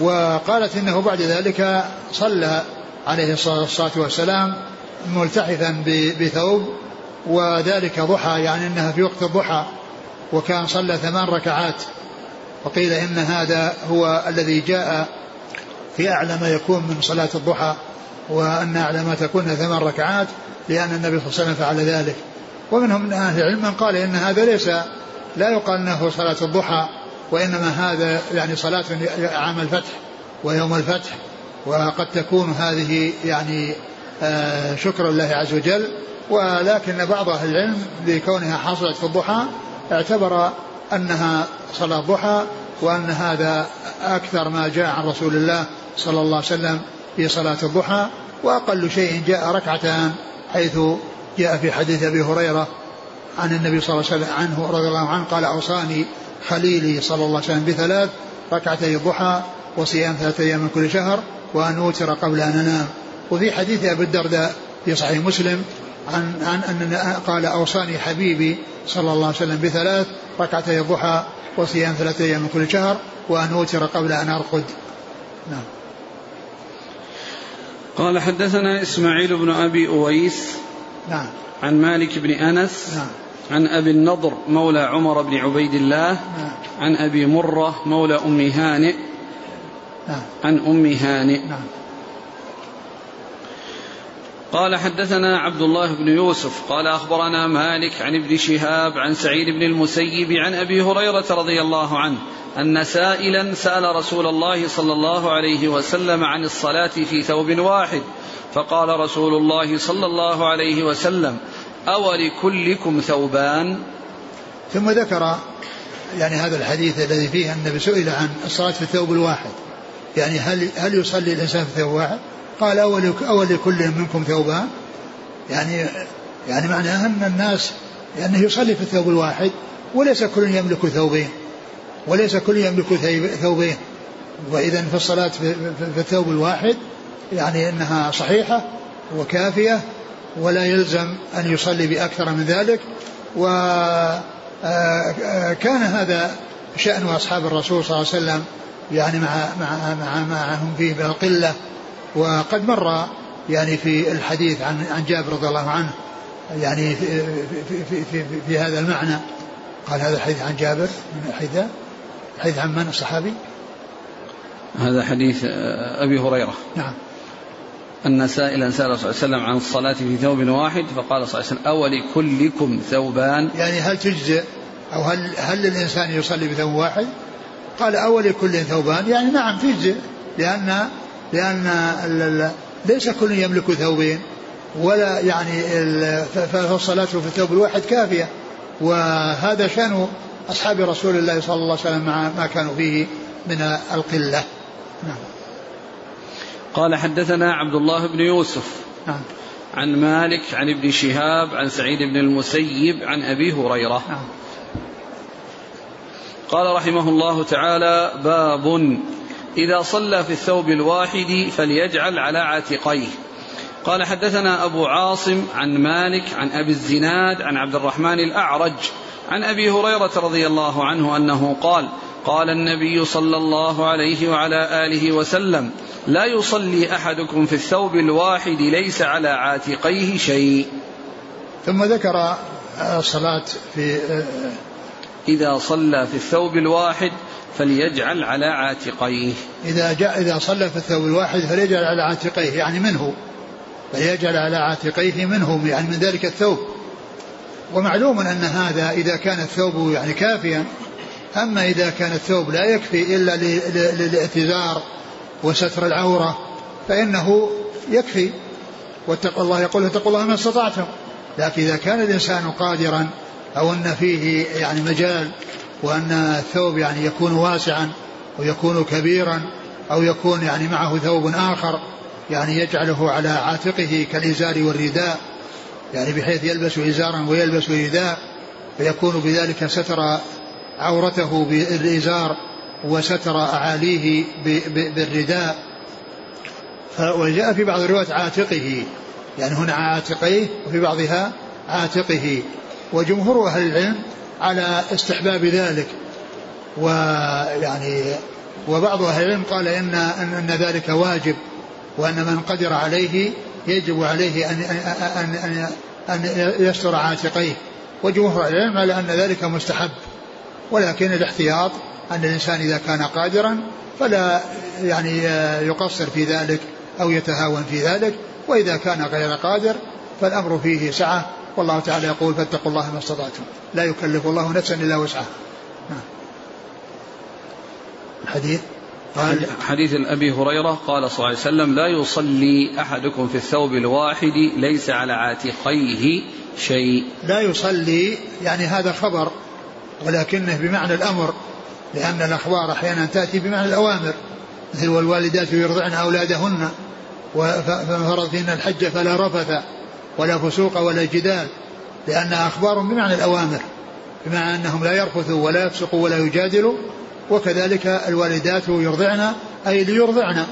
S2: وقالت إنه بعد ذلك صلى عليه الصلاة والسلام ملتحفا بثوب وذلك ضحى يعني إنها في وقت الضحى وكان صلى ثمان ركعات. وقيل إن هذا هو الذي جاء في أعلى ما يكون من صلاة الضحى وأن أعلى ما تكون ثمان ركعات لأن النبي صلى الله عليه وسلم فعل ذلك. ومنهم من أهل العلم من قال إن هذا ليس لا يقال أنه صلاة الضحى وإنما هذا يعني صلاة عام الفتح ويوم الفتح وقد تكون هذه يعني آه، شكر الله عز وجل. ولكن بعض أهل العلم لكونها حصلت في الضحى اعتبر أنها صلاة ضحى وأن هذا أكثر ما جاء عن رسول الله صلى الله عليه وسلم في صلاة الضحى وأقل شيء جاء ركعتان حيث جاء في حديث أبي هريرة عن النبي صلى الله عليه وسلم عنه رضي الله عنه قال أوصاني خليلي صلى الله عليه وسلم بثلاث ركعتي الضحى وصيام ثلاثة أيام من كل شهر وأن أوتر قبل أن أنام. وفي حديث أبي الدرداء في صحيح مسلم عن عن أن قال أوصاني حبيبي صلى الله عليه وسلم بثلاث ركعتي الضحى وصيام ثلاثة أيام من كل شهر وأن أوتر قبل أن أرقد. نعم.
S1: قال حدثنا إسماعيل بن أبي أويس
S2: نعم.
S1: عن مالك بن أنس
S2: نعم.
S1: عن أبي النضر مولى عمر بن عبيد الله
S2: نعم.
S1: عن أبي مرة مولى أم هانئ
S2: نعم.
S1: عن أم هانئ.
S2: نعم.
S1: قال حدثنا عبد الله بن يوسف قال أخبرنا مالك عن ابن شهاب عن سعيد بن المسيب عن أبي هريرة رضي الله عنه أن سائلا سأل رسول الله صلى الله عليه وسلم عن الصلاة في ثوب واحد. فقال رسول الله صلى الله عليه وسلم أولكلكم ثوبان؟
S2: ثم ذكر يعني هذا الحديث الذي فيه النبي سئل عن الصلاة في الثوب الواحد. يعني هل هل يصلي الإنسان في ثوب واحد؟ قال أول أول لكل منكم ثوبان. يعني يعني معناه أن الناس يعني يصلي في الثوب الواحد وليس كل يملك ثوبين وليس كل يملك ثوبين. وإذا في الصلاة في, الثوب الواحد يعني أنها صحيحة وكافية ولا يلزم أن يصلي بأكثر من ذلك. و كان هذا شأن أصحاب الرسول صلى الله عليه وسلم يعني مع مع مع معهم فيه بالقلة. وقد مر يعني في الحديث عن عن جابر رضي الله عنه يعني في, في, في, في, في هذا المعنى. قال هذا الحديث عن جابر من حديث حديث عن من الصحابي؟
S1: هذا حديث أبي هريرة.
S2: نعم.
S1: أن سائلا سأل صلى الله عليه وسلم عن الصلاة في ثوب واحد فقال صلى الله عليه وسلم أولكلكم ثوبان؟
S2: يعني هل تجزئ؟ أو هل هل الإنسان يصلي بثوب واحد؟ قال أولكل ثوبان. يعني نعم تجزئ لأن لأن ليس كل يملك ثوبين ولا يعني فالصلاة في الثوب الواحد كافية. وهذا شأن أصحاب رسول الله صلى الله عليه وسلم مع ما كانوا فيه من القلة. نعم.
S1: قال حدثنا عبد الله بن يوسف
S2: نعم.
S1: عن مالك عن ابن شهاب عن سعيد بن المسيب عن أبي هريرة.
S2: نعم.
S1: قال رحمه الله تعالى باب إذا صلى في الثوب الواحد فليجعل على عاتقيه. قال حدثنا أبو عاصم عن مالك عن أبي الزناد عن عبد الرحمن الأعرج عن أبي هريرة رضي الله عنه أنه قال قال النبي صلى الله عليه وعلى آله وسلم لا يصلي أحدكم في الثوب الواحد ليس على عاتقيه شيء.
S2: ثم ذكر الصلاة في
S1: إذا صلى في الثوب الواحد فليجعل على عاتقيه.
S2: إذا جاء إذا صلى في الثوب الواحد فليجعل على عاتقيه يعني منه فليجعل على عاتقيه منه يعني من ذلك الثوب. ومعلوم أن هذا إذا كان الثوب يعني كافيا أما إذا كان الثوب لا يكفي إلا للاعتذار وستر العورة فإنه يكفي. واتقوا الله يقول اتقوا الله ما استطعتم. لكن إذا كان الإنسان قادرا أو أن فيه يعني مجال وأن الثوب يعني يكون واسعا ويكون كبيرا أو يكون يعني معه ثوب آخر يعني يجعله على عاتقه كالإزار والرداء يعني بحيث يلبس إزارا ويلبس رداء فيكون بذلك ستر عورته بالإزار وستر أعاليه بالرداء. وجاء في بعض الروايات عاتقه يعني هنا عاتقيه وفي بعضها عاتقه. وجمهور أهل العلم على استحباب ذلك. ويعني وبعض أهل العلم قال إن, أن ذلك واجب وأن من قدر عليه يجب عليه أن, أن, أن, أن يستر عاتقيه. وجمهور العلم على أن ذلك مستحب. ولكن الاحتياط أن الإنسان إذا كان قادرا فلا يعني يقصر في ذلك أو يتهاون في ذلك وإذا كان غير قادر فالأمر فيه سعة. والله تعالى يقول فاتقوا الله ما استطعتم. لا يكلف الله نفسا إلا وسعها. نعم. الحديث
S1: قال حديث أبي هريرة قال صلى الله عليه وسلم لا يصلي أحدكم في الثوب الواحد ليس على عاتقيه شيء.
S2: لا يصلي يعني هذا خبر ولكنه بمعنى الأمر لأن الأخبار أحيانا تأتي بمعنى الأوامر مثل والوالدات يرضعن أولادهن فمن فرض فيهن الحج فلا رفث. ولا فسوق ولا جدال لأنها أخبار بمعنى الأوامر بمعنى أنهم لا يرفثوا ولا يفسقوا ولا يجادلوا وكذلك الوالدات يرضعن أي ليرضعن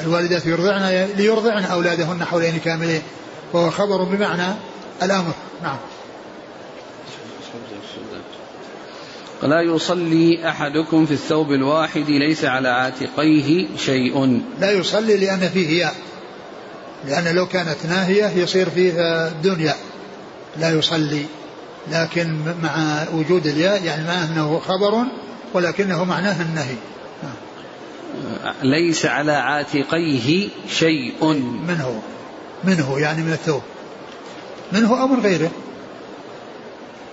S2: الوالدات يرضعن ليرضعن أولادهن حولين كاملين وهو خبر بمعنى الأمر. نعم.
S1: لا يصلي أحدكم في الثوب الواحد ليس على عاتقيه شيء.
S2: لا يصلي لأن فيه ياء. لأن لو كانت ناهية يصير فيها دنيا لا يصلي. لكن مع وجود الياء يعني معناه أنه خبر ولكنه معناه النهي.
S1: ليس على عاتقيه شيء.
S2: منه. منه يعني من الثوب. منه أو من غيره.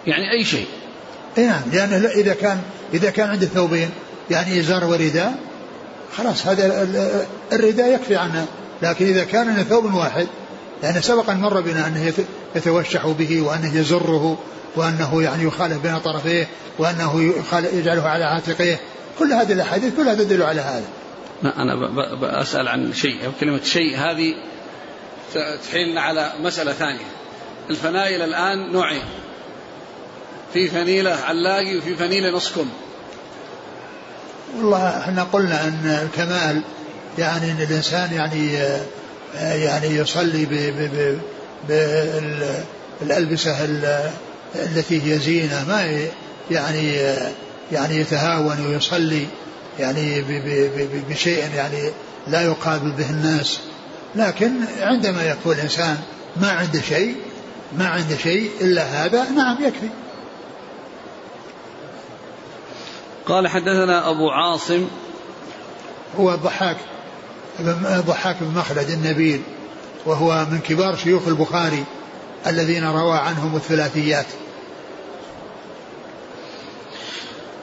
S1: يعني أي شيء.
S2: اي نعم. لأنه إذا كان إذا كان عنده ثوبين يعني إزار ورداء خلاص هذا الرداء يكفي عنه. لكن إذا كان ثوب واحد لأن سبق أن مر بنا أنه يتوشح به وأنه يزره وأنه يعني يخالف بين طرفيه وأنه يجعله على عاتقيه. كل هذه الأحاديث كلها تدل على هذا.
S1: لا أنا بسأل عن شيء أو كلمة شيء هذه تحيلنا على مسألة ثانية. الفنايل الآن نوعين في فنيلة علاقي وفي فنيلة نص كم
S2: والله إحنا قلنا أن الكمال يعني إن الإنسان يعني يعني يصلي بالالبسه التي هي زينة ما يعني يعني يتهاون ويصلي يعني بشيء يعني لا يقابل به الناس. لكن عندما يكون الإنسان ما عنده شيء ما عنده شيء إلا هذا نعم يكفي.
S1: قال حدثنا أبو عاصم.
S2: هو الضحاك. ضحاك بن مخلد النبيل وهو من كبار شيوخ البخاري الذين روى عنهم الثلاثيات.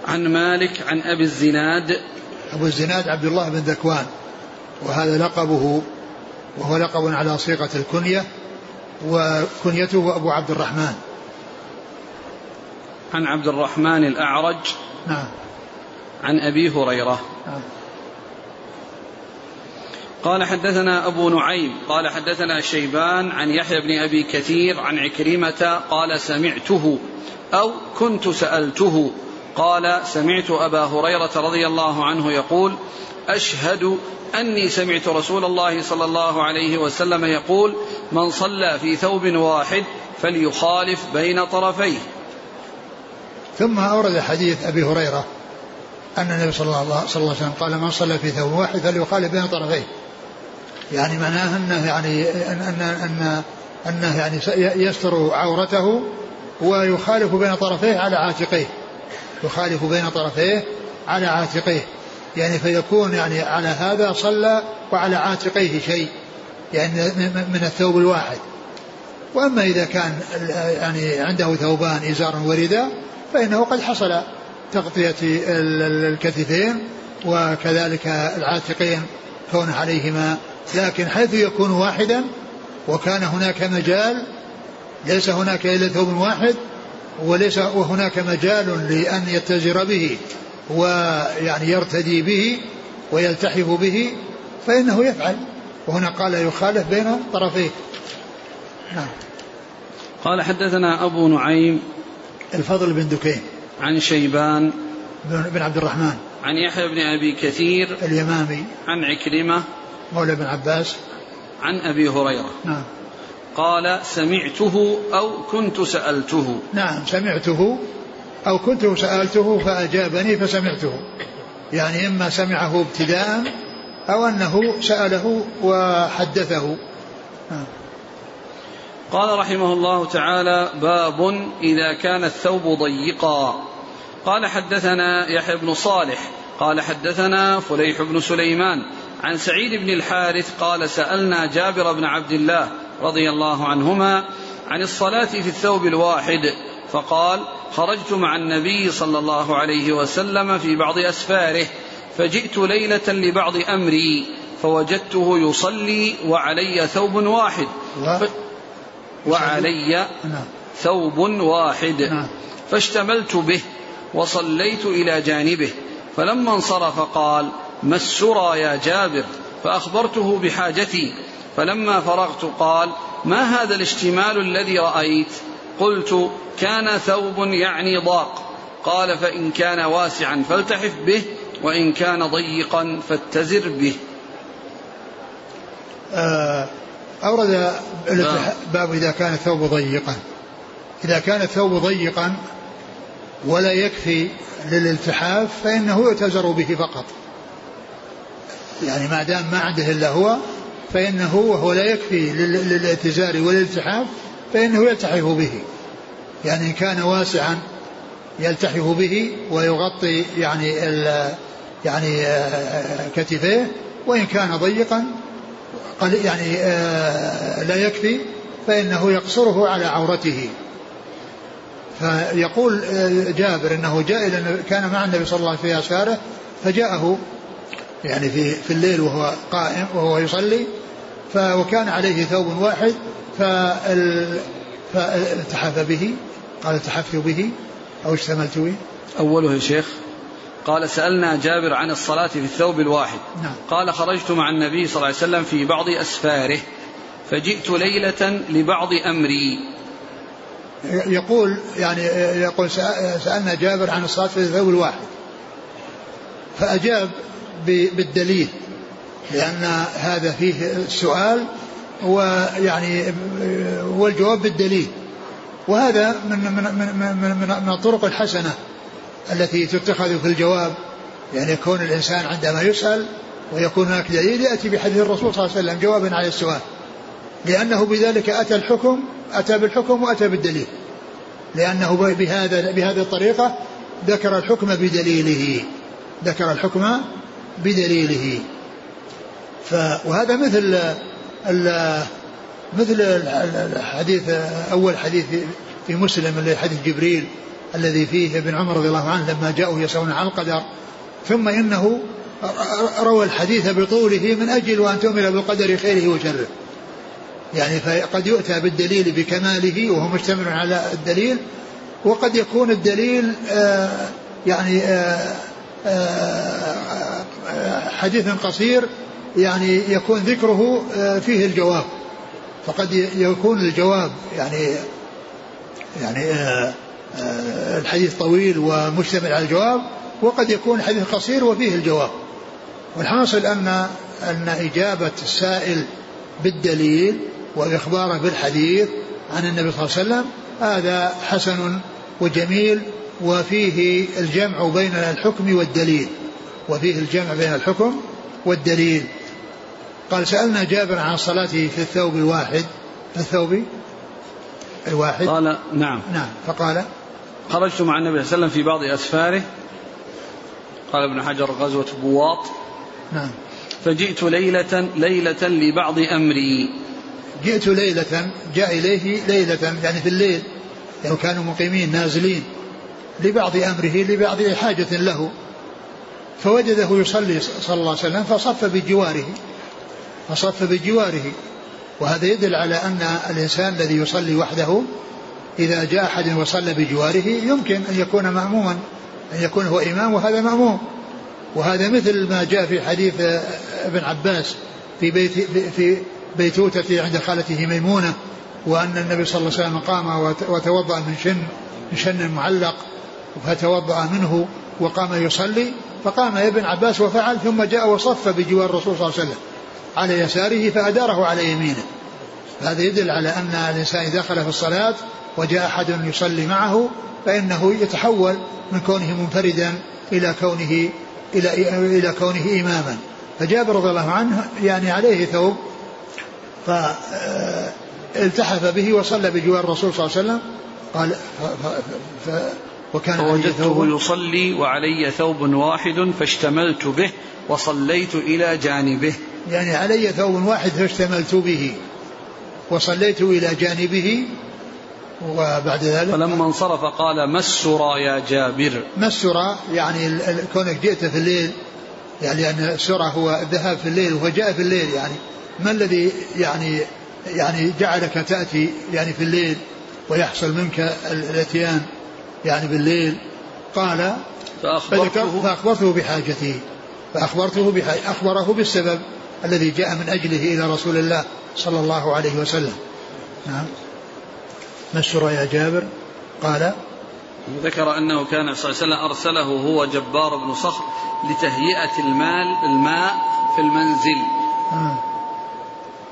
S1: عن مالك عن أبي الزناد.
S2: أبو الزناد عبد الله بن ذكوان وهذا لقبه وهو لقب على صيغة الكنية وكنيته أبو عبد الرحمن.
S1: عن عبد الرحمن الأعرج.
S2: نعم.
S1: عن أبي هريرة. نعم. قال حدثنا أبو نعيم قال حدثنا شيبان عن يحيى بن أبي كثير عن عكرمة قال سمعته أو كنت سألته قال سمعت أبا هريرة رضي الله عنه يقول أشهد أني سمعت رسول الله صلى الله عليه وسلم يقول من صلى في ثوب واحد فليخالف بين طرفيه.
S2: ثم أورد حديث أبي هريرة أن النبي صلى الله, عليه وسلم قال من صلى في ثوب واحد فليخالف بين طرفيه. يعني معناه أنه يعني أن أن أن أنه يعني يستر عورته ويخالف بين طرفيه على عاتقيه. يخالف بين طرفيه على عاتقيه. يعني فيكون يعني على هذا صلى وعلى عاتقيه شيء. يعني من الثوب الواحد. وأما إذا كان يعني عنده ثوبان ازار ورداء فإنه قد حصل تغطية الكتفين وكذلك العاتقين. كون عليهما لكن حيث يكون واحدا وكان هناك مجال ليس هناك إلا ثوب واحد وليس وهناك مجال لأن يتزر به ويعني يرتدي به ويلتحف به فإنه يفعل. وهنا قال يخالف بين طرفيه. نعم.
S1: قال حدثنا أبو نعيم
S2: الفضل بن دكين.
S1: عن شيبان
S2: بن عبد الرحمن.
S1: عن يحيى بن أبي كثير
S2: اليمامي.
S1: عن عكرمة
S2: مولى بن عباس.
S1: عن أبي هريرة.
S2: نعم.
S1: قال سمعته أو كنت سألته.
S2: نعم سمعته أو كنت سألته فأجابني فسمعته. يعني إما سمعه ابتداء أو أنه سأله وحدثه. نعم.
S1: قال رحمه الله تعالى باب إذا كان الثوب ضيقا. قال حدثنا يحيى بن صالح قال حدثنا فليح بن سليمان عن سعيد بن الحارث قال سألنا جابر بن عبد الله رضي الله عنهما عن الصلاة في الثوب الواحد فقال خرجت مع النبي صلى الله عليه وسلم في بعض أسفاره فجئت ليلة لبعض أمري فوجدته يصلي وعلي ثوب واحد ف... وعلي نعم. ثوب واحد نعم. فاشتملت به وصليت إلى جانبه فلما انصرف قال ما السرى يا جابر فأخبرته بحاجتي. فلما فرغت قال ما هذا الاشتمال الذي رأيت؟ قلت كان ثوب يعني ضاق. قال فإن كان واسعا فالتحف به وإن كان ضيقا فاتزر به.
S2: آه، أورد باب إذا كان الثوب ضيقا. إذا كان الثوب ضيقا ولا يكفي للالتحاف فإنه يؤتزر به فقط. يعني ما دام ما عنده إلا هو فإنه وهو لا يكفي للاتزار والالتحاف فإنه يلتحف به. يعني إن كان واسعا يلتحف به ويغطي يعني يعني كتفيه وإن كان ضيقا يعني آه، لا يكفي فإنه يقصره على عورته. فيقول آه، جابر إنه جاء إلى كان مع النبي صلى الله عليه وسلم في أسفاره فجاءه يعني في في الليل وهو قائم وهو يصلي وكان عليه ثوب واحد فالتحف به قال التحفت به أو اشتملت به.
S1: أوله يا شيخ قال سألنا جابر عن الصلاة في الثوب الواحد.
S2: نعم.
S1: قال خرجت مع النبي صلى الله عليه وسلم في بعض أسفاره فجئت ليلة لبعض أمري.
S2: يقول يعني يقول سألنا جابر عن الصلاة في الثوب الواحد. فأجاب بالدليل لأن هذا فيه السؤال ويعني والجواب بالدليل. وهذا من من من من, من, الطرق الحسنة التي تتخذ في الجواب. يعني يكون الإنسان عندما يسأل ويكون هناك دليل يأتي بحديث الرسول صلى الله عليه وسلم جوابا على السؤال. لأنه بذلك أتى الحكم أتى بالحكم وأتى بالدليل. لأنه بهذا بهذه الطريقة ذكر الحكم بدليله. ذكر الحكم بدليله. ف وهذا مثل مثل الحديث أول حديث في مسلم اللي حديث جبريل الذي فيه ابن عمر رضي الله عنه لما جاءوا يسألون عن القدر. ثم إنه روى الحديث بطوله من أجل أن تؤمن بالقدر خيره وشره. يعني فقد يؤتى بالدليل بكماله وهو مشتمل على الدليل وقد يكون الدليل آه يعني آه آه حديث قصير يعني يكون ذكره فيه الجواب. فقد يكون الجواب يعني يعني الحديث طويل ومشتمل على الجواب وقد يكون الحديث قصير وفيه الجواب. والحاصل أن أن إجابة السائل بالدليل وإخباره بالحديث عن النبي صلى الله عليه وسلم هذا حسن وجميل وفيه الجمع بين الحكم والدليل وفيه الجمع بين الحكم والدليل. قال سألنا جابر عن صلاته في الثوب الواحد في الثوب الواحد.
S1: قال نعم.
S2: نعم فقال
S1: خرجت مع النبي صلى الله عليه وسلم في بعض أسفاره. قال ابن حجر غزوة بواط.
S2: نعم.
S1: فجئت ليلة ليلة لبعض أمري.
S2: جئت ليلة جاء إليه ليلة يعني في الليل يعني كانوا مقيمين نازلين لبعض أمره لبعض حاجة له. فوجده يصلي صلى الله عليه وسلم فصف بجواره فصف بجواره. وهذا يدل على أن الإنسان الذي يصلي وحده إذا جاء أحد وصلى بجواره يمكن أن يكون مأموما أن يكون هو إمام وهذا مأموم. وهذا مثل ما جاء في حديث ابن عباس في بيت في بيتوتة عند خالته ميمونة وأن النبي صلى الله عليه وسلم قام وتوضأ من شن من شن معلق فتوضأ منه وقام يصلي فقام ابن عباس وفعل ثم جاء وصف بجوار الرسول صلى الله عليه وسلم على يساره فأداره على يمينه. هذا يدل على أن الإنسان إذا دخل في الصلاة وجاء أحد يصلي معه فإنه يتحول من كونه منفردا إلى كونه إلى إلى كونه إماما. فجابر رضي الله عنه يعني عليه ثوب فالتحف به وصلى بجوار الرسول صلى الله عليه وسلم. قال ف ف ف
S1: وكان فوجدته يصلي وعلي ثوب واحد فاشتملت به وصليت إلى جانبه.
S2: يعني علي ثوب واحد فاشتملت به وصليت إلى جانبه وبعد ذلك
S1: فلما انصرف قال ما السرى يا جابر.
S2: ما السرى يعني كونك جئت في الليل يعني لأن السرى هو الذهاب في الليل وهو جاء في الليل يعني. ما الذي يعني يعني جعلك تأتي يعني في الليل ويحصل منك الاتيان يعني بالليل؟ قال
S1: فأخبرته
S2: فأخبرته بحاجته فأخبرته بحاجته أخبره بالسبب الذي جاء من أجله إلى رسول الله صلى الله عليه وسلم. نعم. ما يا جابر؟ قال
S1: ذكر أنه كان صلى الله عليه وسلم أرسله هو جبار بن صخر لتهيئة المال الماء في المنزل.
S2: نعم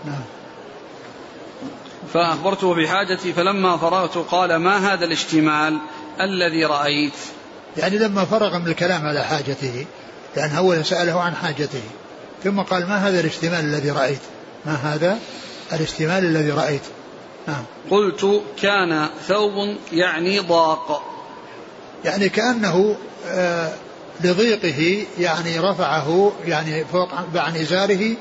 S2: نعم.
S1: فأخبرته بحاجتي فلما فرغت قال ما هذا الاشتمال الذي رأيت؟
S2: يعني لما فرغ من الكلام على حاجته لأن أولا سأله عن حاجته ثم قال ما هذا الاشتمال الذي رأيت؟ ما هذا الاشتمال الذي رأيت؟
S1: نعم. قلت كان ثوب يعني ضاق.
S2: يعني كأنه آه لضيقه يعني رفعه يعني فوق عن إزاره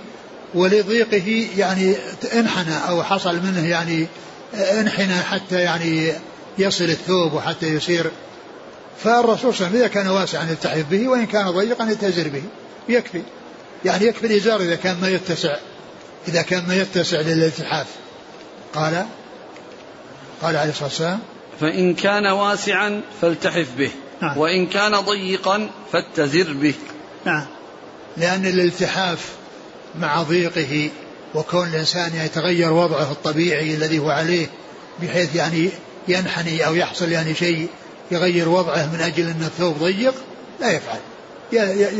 S2: ولضيقه يعني انحنى أو حصل منه يعني انحنى حتى يعني يصل الثوب وحتى يصير. فالرسول صلى الله عليه وسلم إذا كان واسعا يلتحف به وإن كان ضيقا يتزر به يكفي. يعني يكفي الإزار إذا كان ما يتسع إذا كان ما يتسع للالتحاف. قال قال عليه الصلاة والسلام
S1: فإن كان واسعا فالتحف به نعم. وإن كان ضيقا فاتزر به.
S2: نعم. لأن الالتحاف مع ضيقه وكون الإنسان يتغير وضعه الطبيعي الذي هو عليه بحيث يعني ينحني أو يحصل يعني شيء يغير وضعه من أجل أن الثوب ضيق لا يفعل.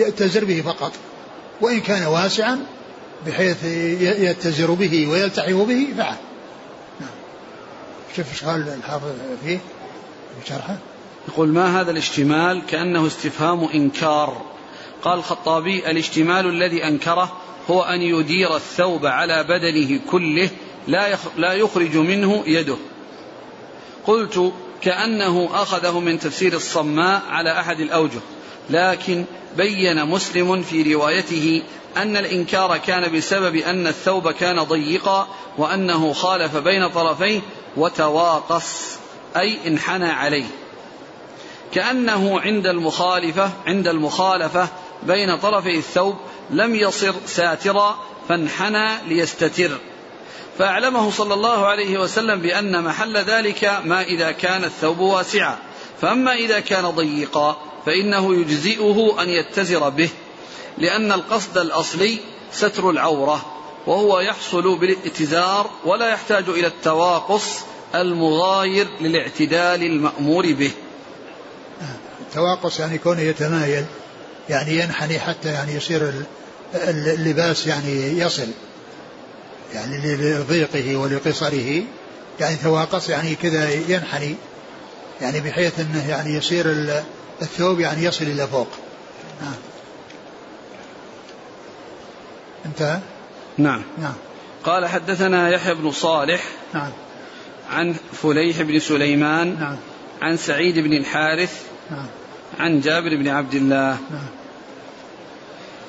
S2: يتزر به فقط. وإن كان واسعا بحيث يتزر به ويلتحف به فعل. نعم. شوف إيش قال الحافظ فيه في شرحه.
S1: يقول ما هذا الاشتمال؟ كأنه استفهام إنكار. قال الخطابي الاشتمال الذي أنكره هو أن يدير الثوب على بدنه كله لا لا يخرج منه يده. قلت كأنه أخذه من تفسير الصماء على أحد الأوجه لكن بين مسلم في روايته أن الإنكار كان بسبب أن الثوب كان ضيقا وأنه خالف بين طرفيه وتواقص أي انحنى عليه. كأنه عند المخالفة عند المخالفة بين طرفي الثوب لم يصر ساترا فانحنى ليستتر. فأعلمه صلى الله عليه وسلم بأن محل ذلك ما إذا كان الثوب واسعا. فأما إذا كان ضيقا فإنه يجزئه أن يتزر به لأن القصد الأصلي ستر العورة وهو يحصل بالاتزار ولا يحتاج إلى التواقص المغاير للاعتدال المأمور به.
S2: التواقص يعني كونه يتمايل. يعني ينحني حتى يعني يصير اللباس يعني يصل. يعني لضيقه ولقصره. يعني تواقص يعني كذا ينحني. يعني بحيث إنه يعني يصير الثوب يعني يصل إلى فوق. نعم انتهى
S1: نعم.
S2: نعم.
S1: قال حدثنا يحيى بن صالح
S2: نعم.
S1: عن فليح بن سليمان
S2: نعم.
S1: عن سعيد بن الحارث
S2: نعم.
S1: عن جابر بن عبد الله.
S2: نعم.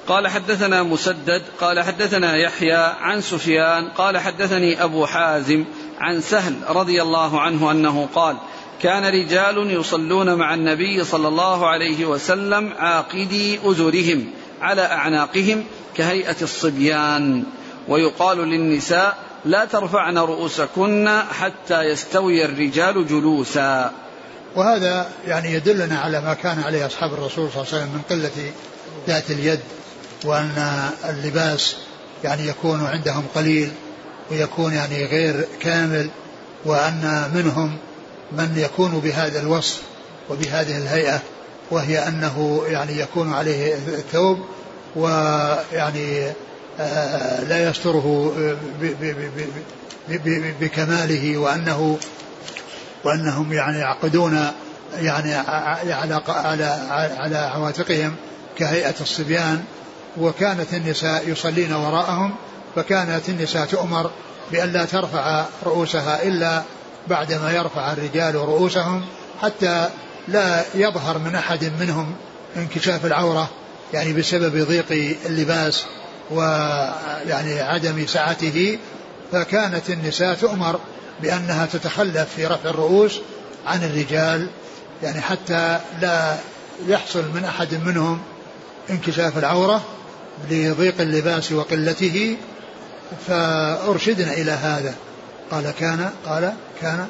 S1: قال حدثنا مسدد قال حدثنا يحيى عن سفيان قال حدثني أبو حازم عن سهل رضي الله عنه أنه قال كان رجال يصلون مع النبي صلى الله عليه وسلم عاقدي أزرهم على أعناقهم كهيئة الصبيان ويقال للنساء لا ترفعن رؤوسكن حتى يستوي الرجال جلوسا.
S2: وهذا يعني يدلنا على ما كان عليه أصحاب الرسول صلى الله عليه وسلم من قلة ذات اليد وأن اللباس يعني يكون عندهم قليل ويكون يعني غير كامل وأن منهم من يكون بهذا الوصف وبهذه الهيئة وهي أنه يعني يكون عليه الثوب ويعني آه، لا يستره بكماله وأنه وأنهم يعني يعقدون يعني على على على عواتقهم كهيئة الصبيان. وكانت النساء يصلين وراءهم فكانت النساء تؤمر بأن لا ترفع رؤوسها إلا بعدما يرفع الرجال رؤوسهم حتى لا يظهر من أحد منهم انكشاف العورة يعني بسبب ضيق اللباس ويعني عدم سعته. فكانت النساء تؤمر بأنها تتخلف في رفع الرؤوس عن الرجال يعني حتى لا يحصل من أحد منهم انكشاف العورة لضيق اللباس وقلته فأرشدنا إلى هذا. قال كان قال كان.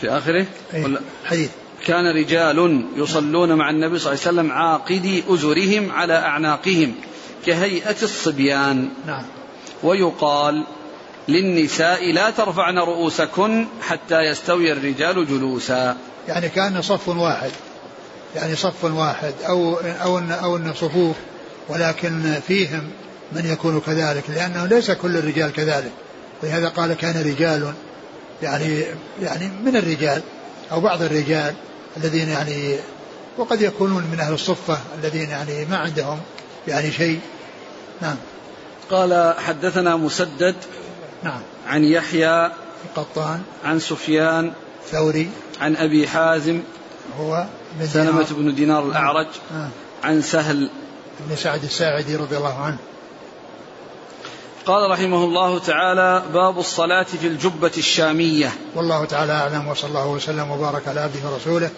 S1: في آخره؟
S2: ولا حديث.
S1: كان رجال يصلون مع النبي صلى الله عليه وسلم عاقدي أزرهم على أعناقهم كهيئة الصبيان.
S2: نعم.
S1: ويقال للنساء لا ترفعن رؤوسكن حتى يستوي الرجال جلوسا.
S2: يعني كأن صف واحد. يعني صف واحد. أو أو أن أو أن صفوف. ولكن فيهم من يكون كذلك. لأنه ليس كل الرجال كذلك. ولهذا قال كان رجال. يعني يعني من الرجال. أو بعض الرجال الذين يعني وقد يكونون من أهل الصفة الذين يعني ما عندهم يعني شيء. نعم.
S1: قال حدثنا مسدد
S2: نعم.
S1: عن يحيى
S2: القطان
S1: عن سفيان
S2: ثوري.
S1: عن أبي حازم
S2: هو
S1: بن سلمة بن دينار الأعرج
S2: آه.
S1: عن سهل.
S2: بن سعد الساعدي رضي الله عنه.
S1: قال رحمه الله تعالى باب الصلاة في الجبة الشامية.
S2: والله تعالى أعلم وصلى الله وسلم وبارك على عبده ورسوله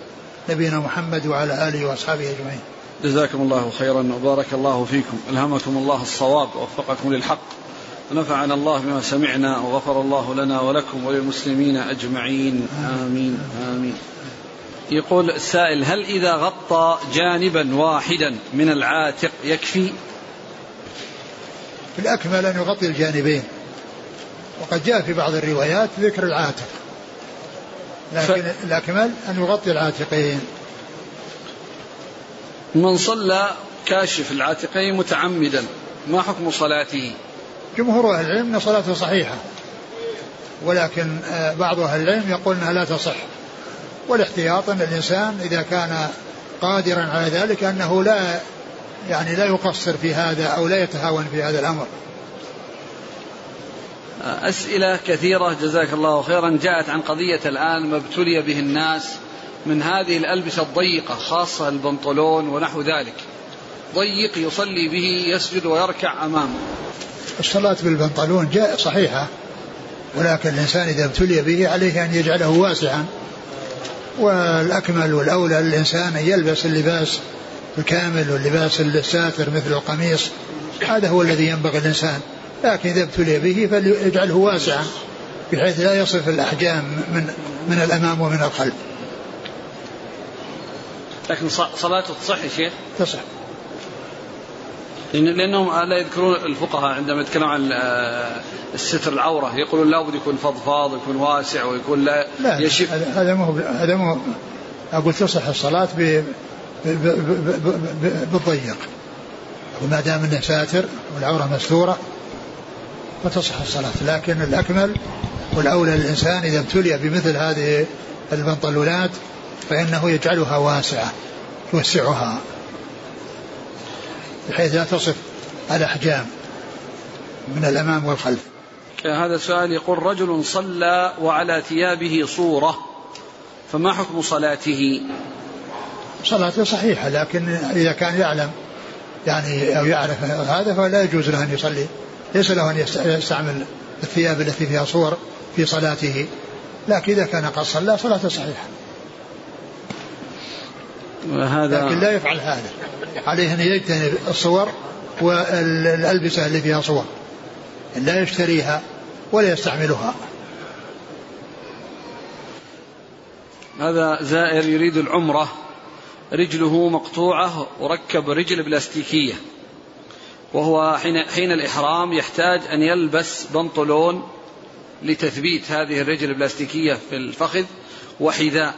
S2: نبينا محمد وعلى آله وأصحابه أجمعين.
S1: جزاكم الله خيرا وبارك الله فيكم. ألهمكم الله الصواب ووفقكم للحق. ونفعنا الله بما سمعنا وغفر الله لنا ولكم وللمسلمين أجمعين. آمين. آمين. يقول السائل هل إذا غطى جانبا واحدا من العاتق يكفي؟
S2: الأكمل أن يغطي الجانبين. وقد جاء في بعض الروايات ذكر العاتق. لكن ف... الأكمل أن يغطي العاتقين.
S1: من صلى كاشف العاتقين متعمدا ما حكم صلاته؟
S2: جمهور أهل العلم أن صلاته صحيحة ولكن آه، بعض أهل العلم يقول أنها لا تصح. والاحتياط أن الإنسان إذا كان قادرا على ذلك أنه لا يعني لا يقصر في هذا أو لا يتهاون في هذا الأمر.
S1: أسئلة كثيرة جزاك الله خيرا. جاءت عن قضية الآن ما ابتلي به الناس من هذه الألبسة الضيقة خاصة البنطلون ونحو ذلك. ضيق يصلي به يسجد ويركع أمامه.
S2: الصلاة بالبنطلون جاء صحيحة ولكن الإنسان إذا ابتلي به عليه أن يجعله واسعا. والأكمل والأولى للإنسان أن يلبس اللباس الكامل واللباس الساتر مثل القميص. هذا هو الذي ينبغي الإنسان. لكن إذا ابتلي به فليجعله واسعا بحيث لا يصف الأحجام من من الأمام ومن الخلف.
S1: لكن صلاته تصح يا شيخ؟
S2: تصح.
S1: لأنهم لا يذكرون الفقهاء عندما يتكلمون عن آه، الستر العورة. يقولون لابد يكون فضفاض ويكون واسع ويكون لا,
S2: لا يشف هذا مو هذا مو أقول تصح الصلاة بالضيق. وما دام إنه ساتر والعورة مستورة فتصح الصلاة. لكن الأكمل والأولى للإنسان إذا ابتلي بمثل هذه البنطلونات فإنه يجعلها واسعة يوسعها. بحيث لا تصف الأحجام من الأمام والخلف.
S1: هذا سؤال يقول رجل صلى وعلى ثيابه صورة فما حكم صلاته؟
S2: صلاته صحيحة لكن إذا كان يعلم يعني أو يعرف هذا فلا يجوز له أن يصلي. ليس له أن يستعمل الثياب التي فيها صور في صلاته. لكن إذا كان قد صلى صلاته صحيحة.
S1: وهذا
S2: لكن لا يفعل هذا. عليه أن يجتنب الصور والألبسة اللي فيها صور. لا يشتريها ولا يستعملها.
S1: هذا زائر يريد العمرة. رجله مقطوعة وركب رجل بلاستيكية. وهو حين, حين الإحرام يحتاج أن يلبس بنطلون لتثبيت هذه الرجل البلاستيكية في الفخذ وحذاء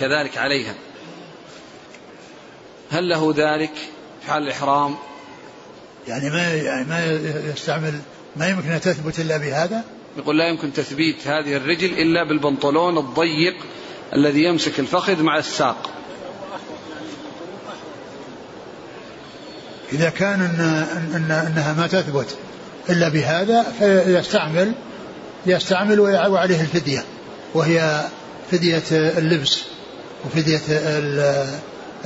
S1: كذلك عليها. هل له ذلك في حال الإحرام؟
S2: يعني ما يعني ما يستعمل ما يمكن أن تثبت إلا بهذا؟
S1: يقول لا يمكن تثبيت هذه الرجل إلا بالبنطلون الضيق الذي يمسك الفخذ مع الساق.
S2: إذا كان إن إن إنها ما تثبت إلا بهذا فيستعمل يستعمل وعليه الفدية وهي فدية اللبس وفدية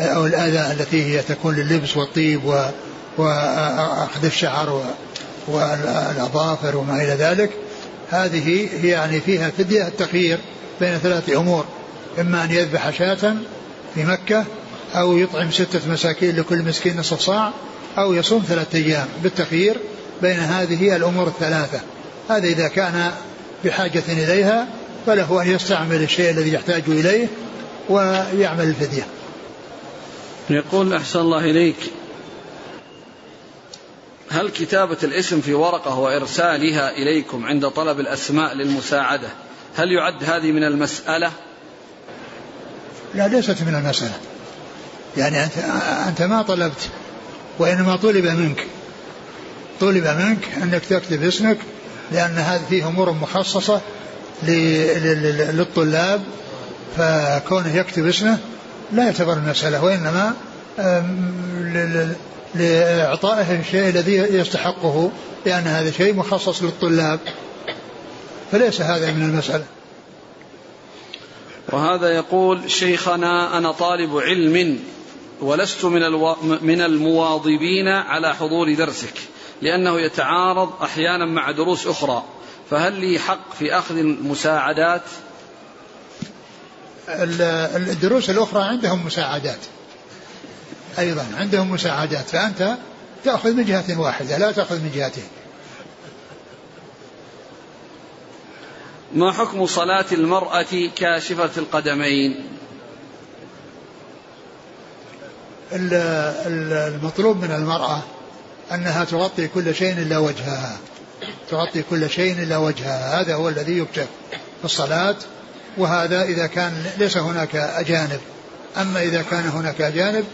S2: أو الأذى التي هي تكون لللبس والطيب وأخذ الشعر والأظافر وما إلى ذلك. هذه هي يعني فيها فدية التخيير بين ثلاثة أمور. إما أن يذبح شاة في مكة أو يطعم ستة مساكين لكل مسكين نصف صاع أو يصوم ثلاثة أيام. بالتخيير بين هذه الأمور الثلاثة. هذا إذا كان بحاجة إليها فله أن يستعمل الشيء الذي يحتاج إليه ويعمل الفدية.
S1: يقول أحسن الله إليك. هل كتابة الاسم في ورقة وإرسالها إليكم عند طلب الأسماء للمساعدة؟ هل يعد هذه من المسألة؟
S2: لا ليست من المسألة. يعني أنت, أنت ما طلبت وإنما طلب منك. طلب منك أنك تكتب اسمك لأن هذه فيه أمور مخصصة للطلاب فكونه يكتب اسمه لا يعتبر المسألة وإنما لإعطائه الشيء الذي يستحقه لأن هذا شيء مخصص للطلاب. فليس هذا من المسألة.
S1: وهذا يقول شيخنا أنا طالب علم ولست من ألو... من المواظبين على حضور درسك لأنه يتعارض أحيانا مع دروس أخرى فهل لي حق في أخذ المساعدات؟
S2: الدروس الأخرى عندهم مساعدات. أيضا عندهم مساعدات. فأنت تأخذ من جهة واحدة لا تأخذ من جهتين.
S1: ما حكم صلاة المرأة كاشفة القدمين؟
S2: المطلوب من المرأة أنها تغطي كل شيء إلا وجهها. تغطي كل شيء إلا وجهها. هذا هو الذي يكتب في الصلاة. وهذا إذا كان ليس هناك أجانب. أما إذا كان هناك أجانب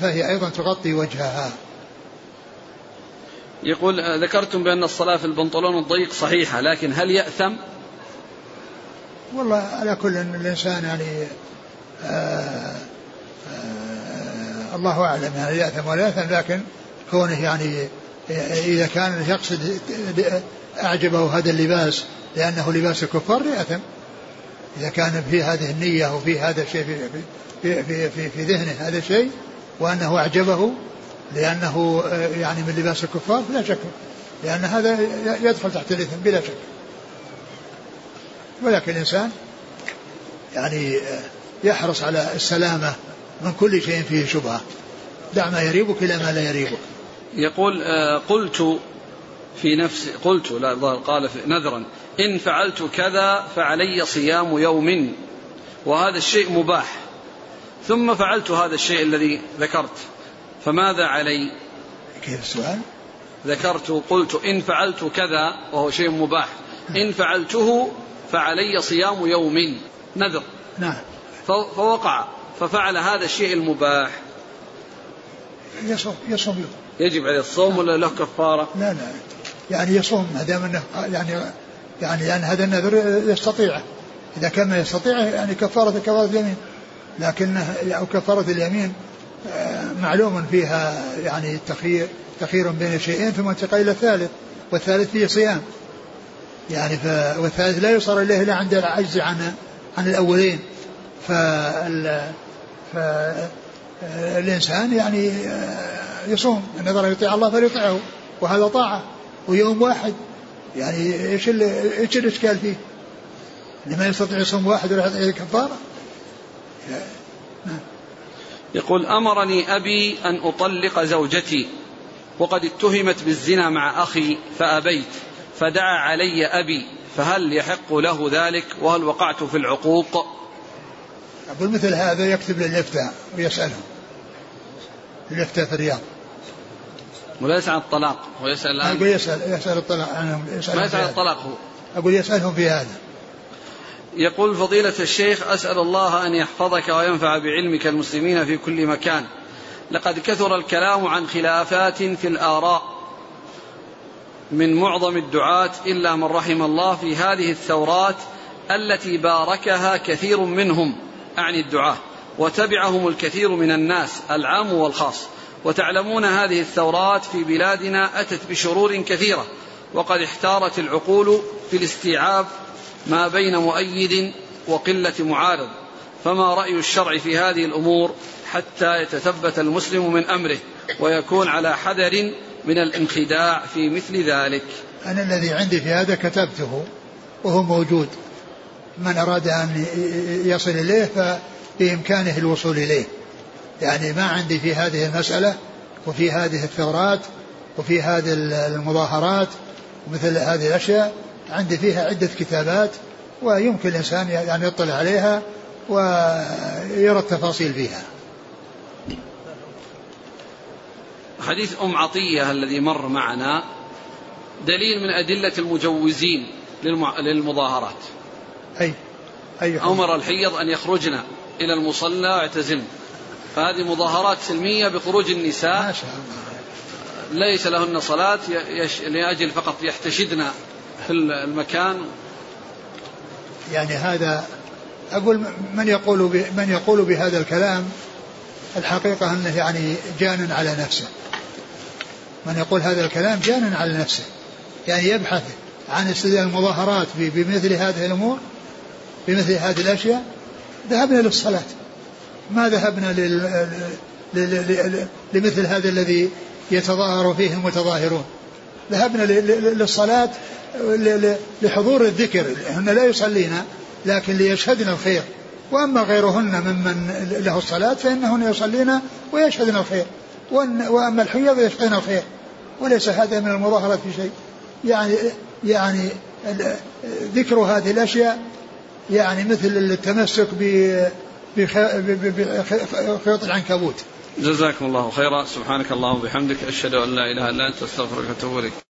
S2: فهي أيضا تغطي وجهها.
S1: يقول ذكرتم بأن الصلاة في البنطلون الضيق صحيحة لكن هل يأثم؟
S2: والله على كل الإنسان يعني آآ آه، آآ آه، الله أعلم يعني يأثم ولا يأثم لكن كونه يعني إذا كان يقصد أعجبه هذا اللباس لأنه لباس الكفار يأثم. إذا كان في هذه النية وفي هذا الشيء في, في, في, في, في ذهنه هذا الشيء وأنه أعجبه لأنه يعني من لباس الكفار فلا شك لأن هذا يدخل تحت الإثم بلا شك. ولكن الإنسان يعني يحرص على السلامة من كل شيء فيه شبهة. دع ما يريبك إلى ما لا يريبك.
S1: يقول آه، قلت في نفسي قلت لا قال نذرا. إن فعلت كذا فعلي صيام يوم وهذا الشيء مباح. ثم فعلت هذا الشيء الذي ذكرت فماذا علي؟
S2: كيف السؤال؟
S1: ذكرت قلت إن فعلت كذا وهو شيء مباح. إن فعلته فعلي صيام يوم نذر.
S2: نعم.
S1: فوقع ففعل هذا الشيء المباح.
S2: يصوم يصوم يوم.
S1: يجب عليه الصوم ولا له كفارة؟
S2: لا لا. يعني يصوم ما دام أنه يعني يعني لأن هذا النذر يستطيعه. إذا كان يستطيعه يعني كفارة كفارة اليمين. لكن أو كفارة اليمين آه، معلوم فيها يعني تخيير تخير بين شيئين ثم انتقال إلى الثالث والثالث فيه صيام. يعني ف والثالث لا يصار إليه إلا عند العجز عن عن الأولين. فال فالانسان يعني آه، يصوم. النظر يطيع الله فليطيعه وهذا طاعة. ويوم واحد يعني إيش إيش الاشكال فيه؟ لما يستطيع يصوم واحد ولا يعطيه كفارة؟
S1: نعم. يقول أمرني أبي أن أطلق زوجتي وقد اتهمت بالزنا مع أخي فأبيت فدعا علي أبي فهل يحق له ذلك وهل وقعت في العقوق؟
S2: أقول مثل هذا يكتب للإفتاء ويسألهم الإفتاء في الرياض
S1: وليس عن الطلاق. هو يسأل الآن
S2: أقول يسأل يسأل الطلاق. عنهم
S1: يسأل ما يسأل الطلاق هو.
S2: أقول يسألهم في هذا.
S1: يقول فضيلة الشيخ أسأل الله أن يحفظك وينفع بعلمك المسلمين في كل مكان. لقد كثر الكلام عن خلافات في الآراء من معظم الدعاة إلا من رحم الله في هذه الثورات التي باركها كثير منهم أعني الدعاة وتبعهم الكثير من الناس العام والخاص. وتعلمون هذه الثورات في بلادنا أتت بشرور كثيرة وقد احتارت العقول في الاستيعاب ما بين مؤيد وقلة معارض. فما رأي الشرع في هذه الأمور حتى يتثبت المسلم من أمره ويكون على حذر من الانخداع في مثل ذلك.
S2: أنا الذي عندي في هذا كتبته وهو موجود. من أراد أن يصل إليه فبإمكانه الوصول إليه. يعني ما عندي في هذه المسألة وفي هذه الثورات وفي هذه المظاهرات ومثل هذه الأشياء عندي فيها عدة كتابات ويمكن الإنسان يعني يطلع عليها ويرى التفاصيل فيها.
S1: حديث أم عطية الذي مر معنا دليل من أدلة المجوزين للمظاهرات.
S2: أي أي
S1: أمر الحيض أن يخرجن إلى المصلى ويعتزلن فهذه مظاهرات سلمية بخروج النساء. ما شاء الله. ليس لهن صلاة يش... لأجل فقط يحتشدن في المكان.
S2: يعني هذا أقول من يقول من يقول بهذا الكلام؟ الحقيقة أنه يعني جان على نفسه. من يقول هذا الكلام جان على نفسه. يعني يبحث عن استدلال المظاهرات بمثل هذه الأمور بمثل هذه الأشياء. ذهبنا للصلاة. ما ذهبنا. لمثل هذا الذي يتظاهر فيه المتظاهرون. ذهبنا للصلاة لحضور الذكر. هن لا يصلين لكن ليشهدن الخير. وأما غيرهن ممن له الصلاة فإنهن يصلين ويشهدن الخير. وأما الحيض يشهدن الخير. وليس هذا من المظاهرة في شيء. يعني يعني ذكر هذه الأشياء يعني مثل التمسك بخيوط العنكبوت.
S1: جزاكم الله خيرا. سبحانك اللهم وبحمدك أشهد أن لا إله إلا أنت أستغفرك وأتوب إليك.